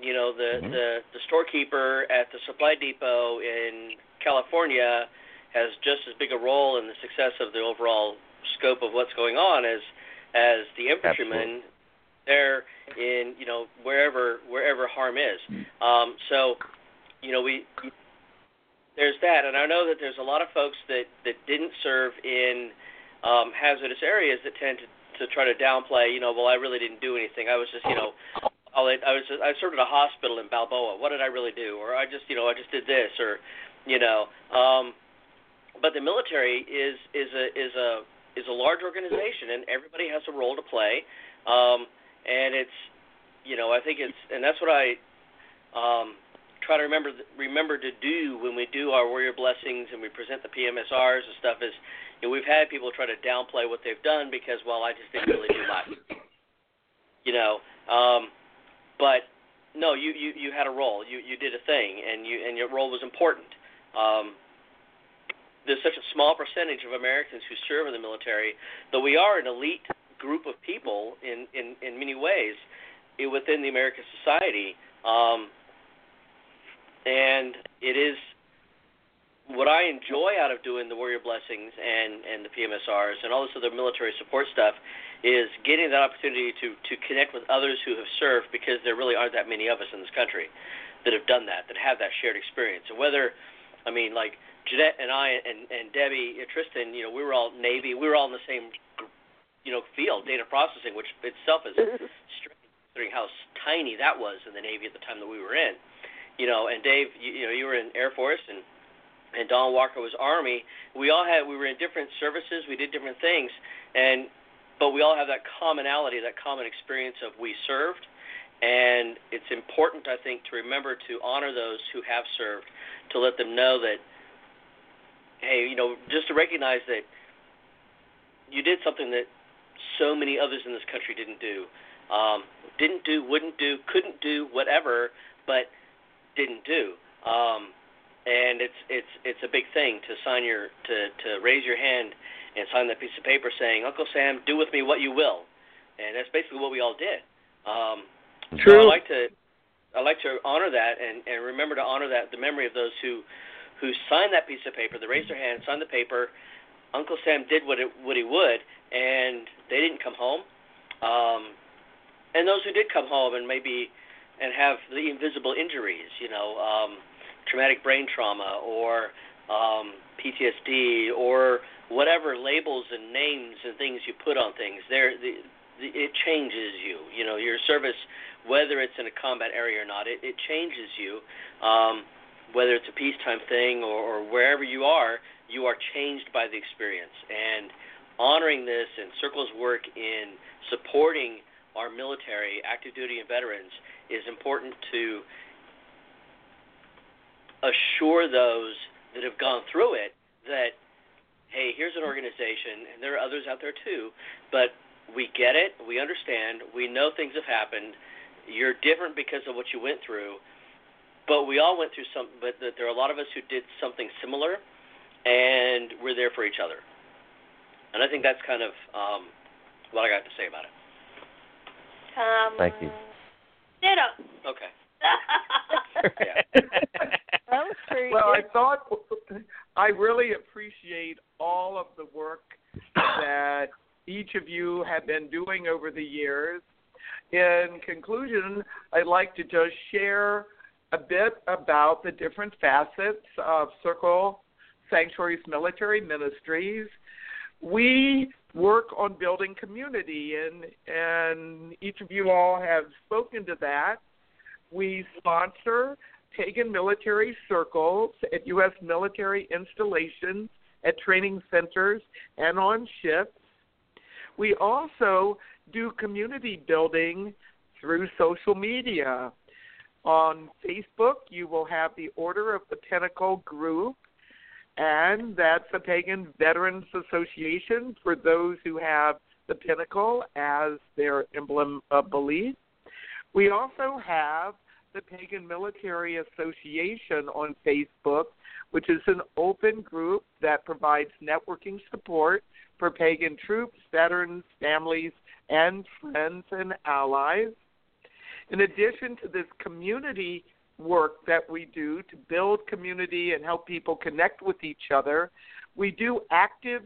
you know, the mm-hmm. the the storekeeper at the supply depot in California has just as big a role in the success of the overall scope of what's going on as as the infantryman there in you know wherever wherever harm is. Um, so you know we there's that, and I know that there's a lot of folks that that didn't serve in um, hazardous areas that tend to to try to downplay. You know, well I really didn't do anything. I was just you know. I was just, I served at a hospital in Balboa. What did I really do? Or I just you know I just did this or you know. Um, but the military is is a is a is a large organization and everybody has a role to play. Um, and it's you know I think it's and that's what I um, try to remember remember to do when we do our warrior blessings and we present the PMSRs and stuff is you know we've had people try to downplay what they've done because well I just didn't really do much. You know um, but no you, you you had a role. You you did a thing and you and your role was important. Um, there's such a small percentage of Americans who serve in the military, though we are an elite group of people in in in many ways within the American society, um, and it is what I enjoy out of doing the Warrior Blessings and and the PMSRs and all this other military support stuff is getting that opportunity to to connect with others who have served because there really aren't that many of us in this country that have done that that have that shared experience. And whether I mean like Jeanette and I and and Debbie and Tristan you know we were all Navy we were all in the same you know field, data processing, which itself is strange. considering how tiny that was in the Navy at the time that we were in. You know, and Dave, you, you know, you were in Air Force and and Dawn Walker was Army. We all had we were in different services, we did different things, and but we all have that commonality, that common experience of we served, and it's important I think to remember to honor those who have served, to let them know that hey, you know, just to recognize that you did something that so many others in this country didn't do. Um, didn't do, wouldn't do, couldn't do, whatever, but didn't do. Um, and it's it's it's a big thing to sign your to to raise your hand and sign that piece of paper saying, Uncle Sam, do with me what you will, and that's basically what we all did. Um, True. So I like to I like to honor that and and remember to honor that the memory of those who who signed that piece of paper, they raised their hand, signed the paper. Uncle Sam did what it what he would, and they didn't come home. Um, and those who did come home and maybe and have the invisible injuries, you know. Um, traumatic brain trauma or um, PTSD or whatever labels and names and things you put on things. There, the, the, it changes you. You know, your service, whether it's in a combat area or not, it, it changes you. Um, whether it's a peacetime thing or, or wherever you are, you are changed by the experience. And honoring this and Circle's work in supporting our military, active duty, and veterans is important to assure those that have gone through it that hey, here's an organization, and there are others out there too, but we get it, we understand, we know things have happened. You're different because of what you went through, but we all went through some. But there are a lot of us who did something similar, and we're there for each other. And I think that's kind of um, what I got to say about it. Um, Thank you. Ditto. Okay. That was pretty Well, I thought I really appreciate all of the work that each of you have been doing over the years. In conclusion, I'd like to just share a bit about the different facets of Circle Sanctuaries Military Ministries. We work on building community, and and each of you all have spoken to that. We sponsor pagan military circles at U.S. military installations, at training centers, and on ships. We also do community building through social media. On Facebook, you will have the Order of the Pentacle group, and that's the pagan veterans association for those who have the pentacle as their emblem of belief. We also have the Pagan Military Association on Facebook, which is an open group that provides networking support for pagan troops, veterans, families, and friends and allies. In addition to this community work that we do to build community and help people connect with each other, we do active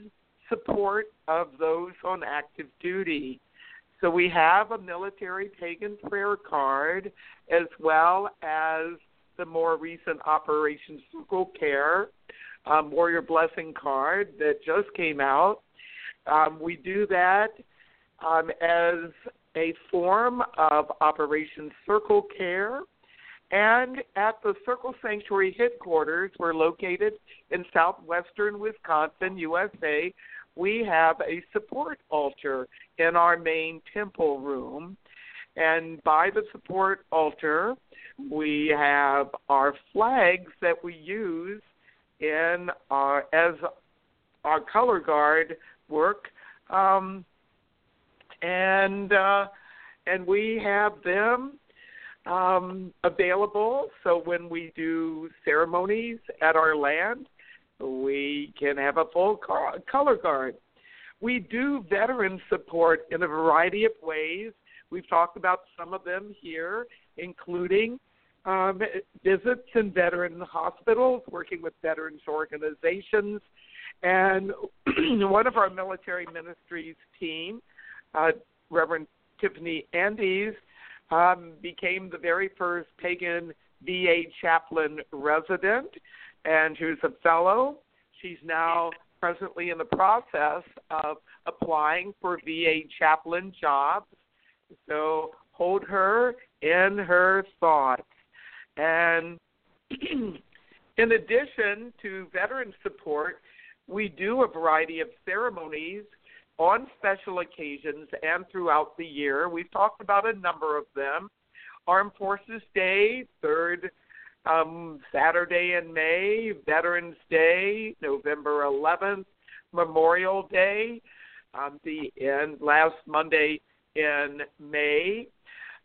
support of those on active duty. So we have a military pagan prayer card as well as the more recent Operation Circle Care um, Warrior Blessing card that just came out. Um, we do that um, as a form of Operation Circle Care. And at the Circle Sanctuary headquarters, we're located in southwestern Wisconsin, USA. We have a support altar in our main temple room. And by the support altar, we have our flags that we use in our as our color guard work, um, and uh, and we have them um, available. So when we do ceremonies at our land, we can have a full color guard. We do veteran support in a variety of ways. We've talked about some of them here, including um, visits in veteran hospitals, working with veterans organizations, and one of our military ministries team, uh, Reverend Tiffany Andes, um, became the very first pagan VA chaplain resident, and who's a fellow. She's now presently in the process of applying for VA chaplain jobs. So hold her in her thoughts. And in addition to veteran support, we do a variety of ceremonies on special occasions and throughout the year. We've talked about a number of them. Armed Forces Day, third um, Saturday in May, Veterans Day, November 11th, Memorial Day, um, the end last Monday in May,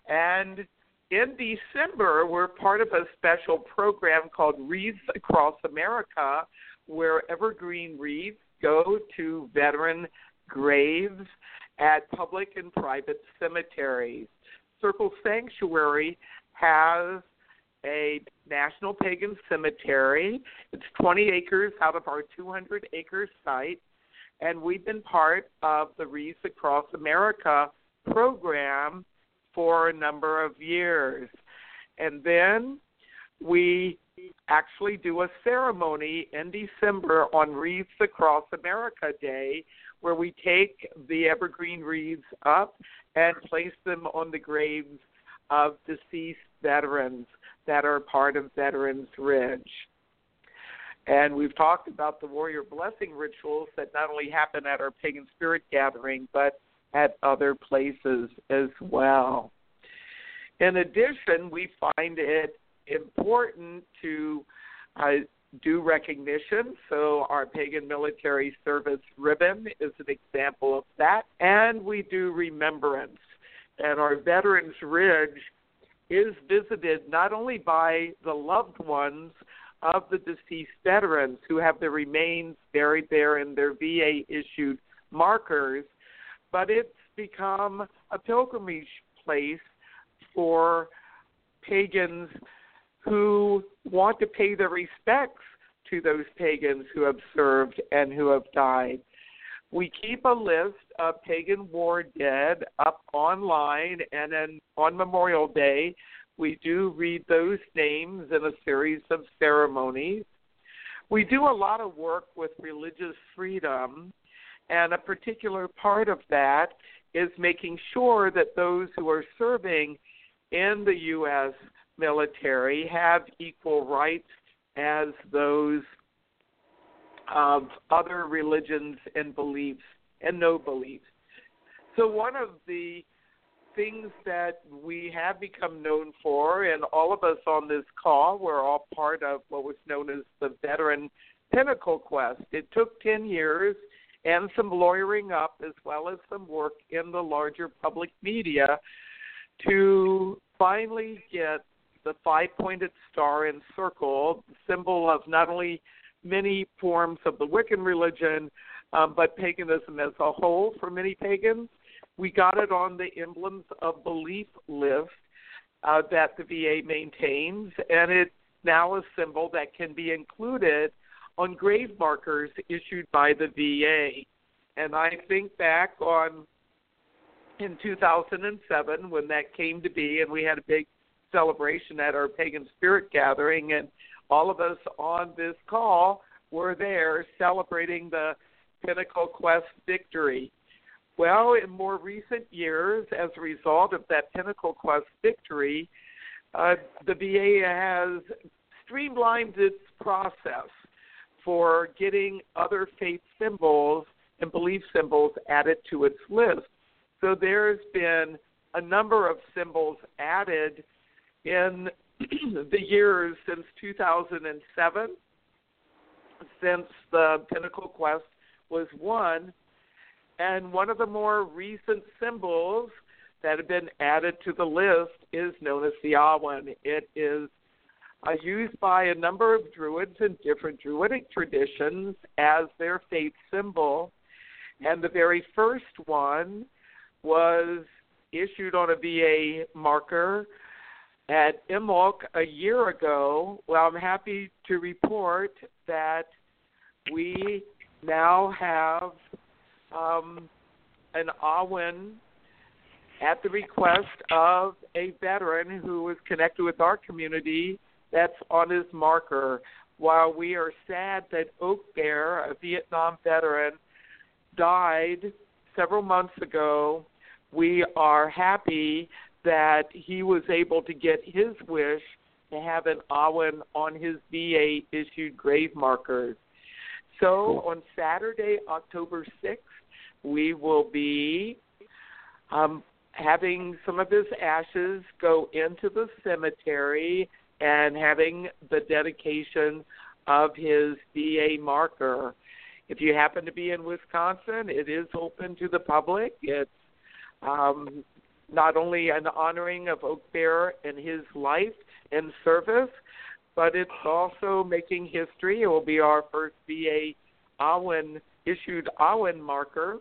and in December we're part of a special program called Wreaths Across America, where evergreen wreaths go to veteran graves at public and private cemeteries. Circle Sanctuary has a national pagan cemetery. It's 20 acres out of our 200 acre site, and we've been part of the Wreaths Across America program for a number of years. And then we actually do a ceremony in December on Wreaths Across America Day where we take the evergreen wreaths up and place them on the graves of deceased veterans that are part of Veterans Ridge. And we've talked about the warrior blessing rituals that not only happen at our pagan spirit gathering, but at other places as well. In addition, we find it important to uh, do recognition. So, our Pagan Military Service ribbon is an example of that. And we do remembrance. And our Veterans Ridge is visited not only by the loved ones of the deceased veterans who have their remains buried there in their VA issued markers, but it's become a pilgrimage place for pagans who want to pay their respects to those pagans who have served and who have died. We keep a list of pagan war dead up online, and then on Memorial Day, we do read those names in a series of ceremonies. We do a lot of work with religious freedom, and a particular part of that is making sure that those who are serving in the U.S. military have equal rights as those of other religions and beliefs and no beliefs. So, one of the things that we have become known for, and all of us on this call, we're all part of what was known as the Veteran Pentacle Quest. It took 10 years and some lawyering up, as well as some work in the larger public media, to finally get the five pointed star and circle, symbol of not only many forms of the Wiccan religion, um, but paganism as a whole for many pagans. We got it on the emblems of belief list uh, that the VA maintains, and it's now a symbol that can be included on grave markers issued by the VA. And I think back on in 2007 when that came to be, and we had a big celebration at our pagan spirit gathering, and all of us on this call were there celebrating the Pentacle Quest victory. Well, in more recent years, as a result of that Pentacle Quest victory, uh, the VA has streamlined its process for getting other faith symbols and belief symbols added to its list. So there's been a number of symbols added in the years since 2007, since the Pentacle Quest was won. And one of the more recent symbols that have been added to the list is known as the Awen. It is uh, used by a number of Druids in different Druidic traditions as their faith symbol. And the very first one was issued on a VA marker at Imbolc a year ago. Well, I'm happy to report that we now have um, an Awen at the request of a veteran who was connected with our community that's on his marker. While we are sad that Oak Bear, a Vietnam veteran, died several months ago, we are happy that he was able to get his wish to have an Awen on his VA issued grave markers. So on Saturday, October 6th, we will be um, having some of his ashes go into the cemetery and having the dedication of his VA marker. If you happen to be in Wisconsin, it is open to the public. It's um, not only an honoring of Oak Bear and his life and service, but it's also making history. It will be our first VA Awen issued Awen marker,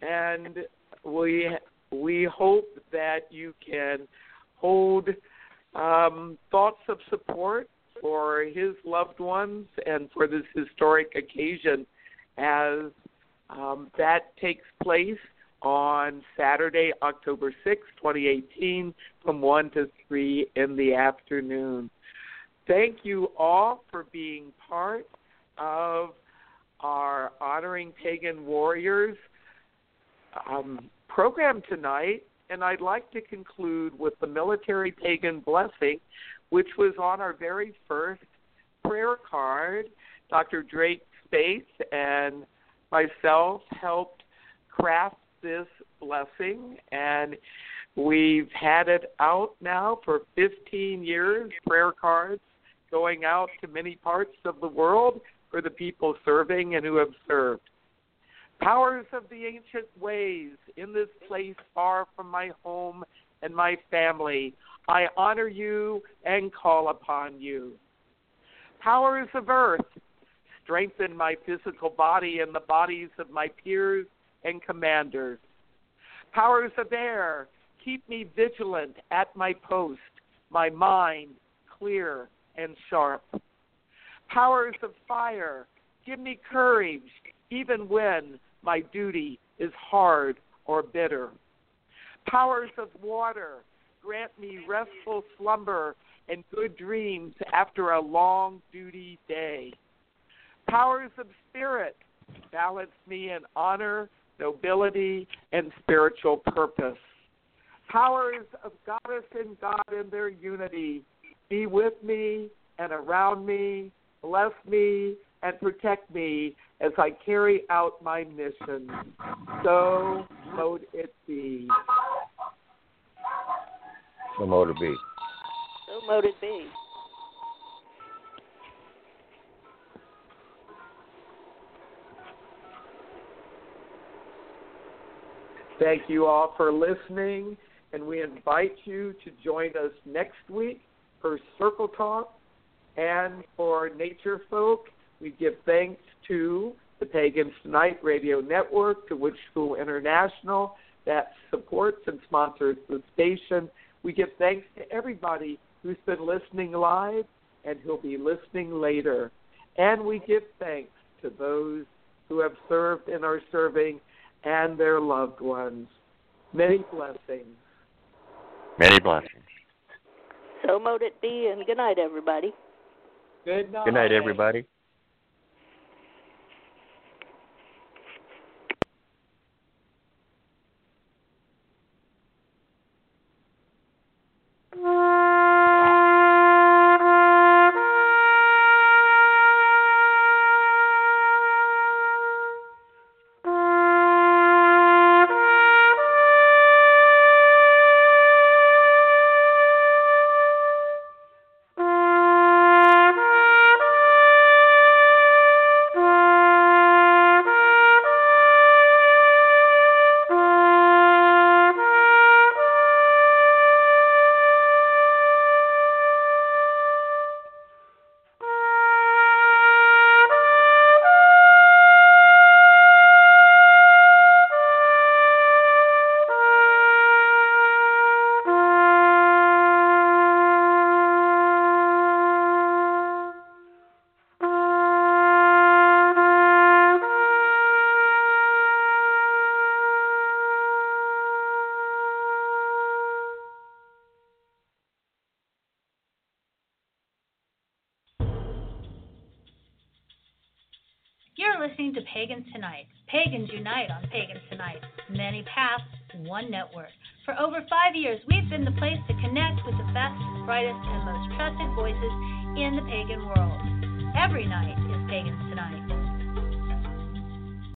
and we we hope that you can hold um, thoughts of support for his loved ones and for this historic occasion as um, that takes place on Saturday, October 6, 2018, from 1 to 3 in the afternoon. Thank you all for being part of our Honoring Pagan Warriors um, program tonight. And I'd like to conclude with the military pagan blessing, which was on our very first prayer card. Dr. Drake Spaeth and myself helped craft this blessing, and we've had it out now for 15 years. Prayer cards going out to many parts of the world for the people serving and who have served. Powers of the ancient ways, in this place far from my home and my family, I honor you and call upon you. Powers of earth, strengthen my physical body and the bodies of my peers and commanders. Powers of air, keep me vigilant at my post, my mind clear and sharp. Powers of fire, give me courage even when my duty is hard or bitter. Powers of water, grant me restful slumber and good dreams after a long duty day. Powers of spirit, balance me in honor nobility, and spiritual purpose. Powers of goddess and God in their unity, be with me and around me, bless me and protect me as I carry out my mission. So mote it be. So mote it be. So mote it be. Thank you all for listening, and we invite you to join us next week for Circle Talk and for Nature Folk. We give thanks to the Pagans Tonight Radio Network, to Witch School International that supports and sponsors the station. We give thanks to everybody who's been listening live and who'll be listening later. And we give thanks to those who have served and are serving and their loved ones. Many blessings. Many blessings. So mote it be, and good night, everybody. Good night. Good night, everybody.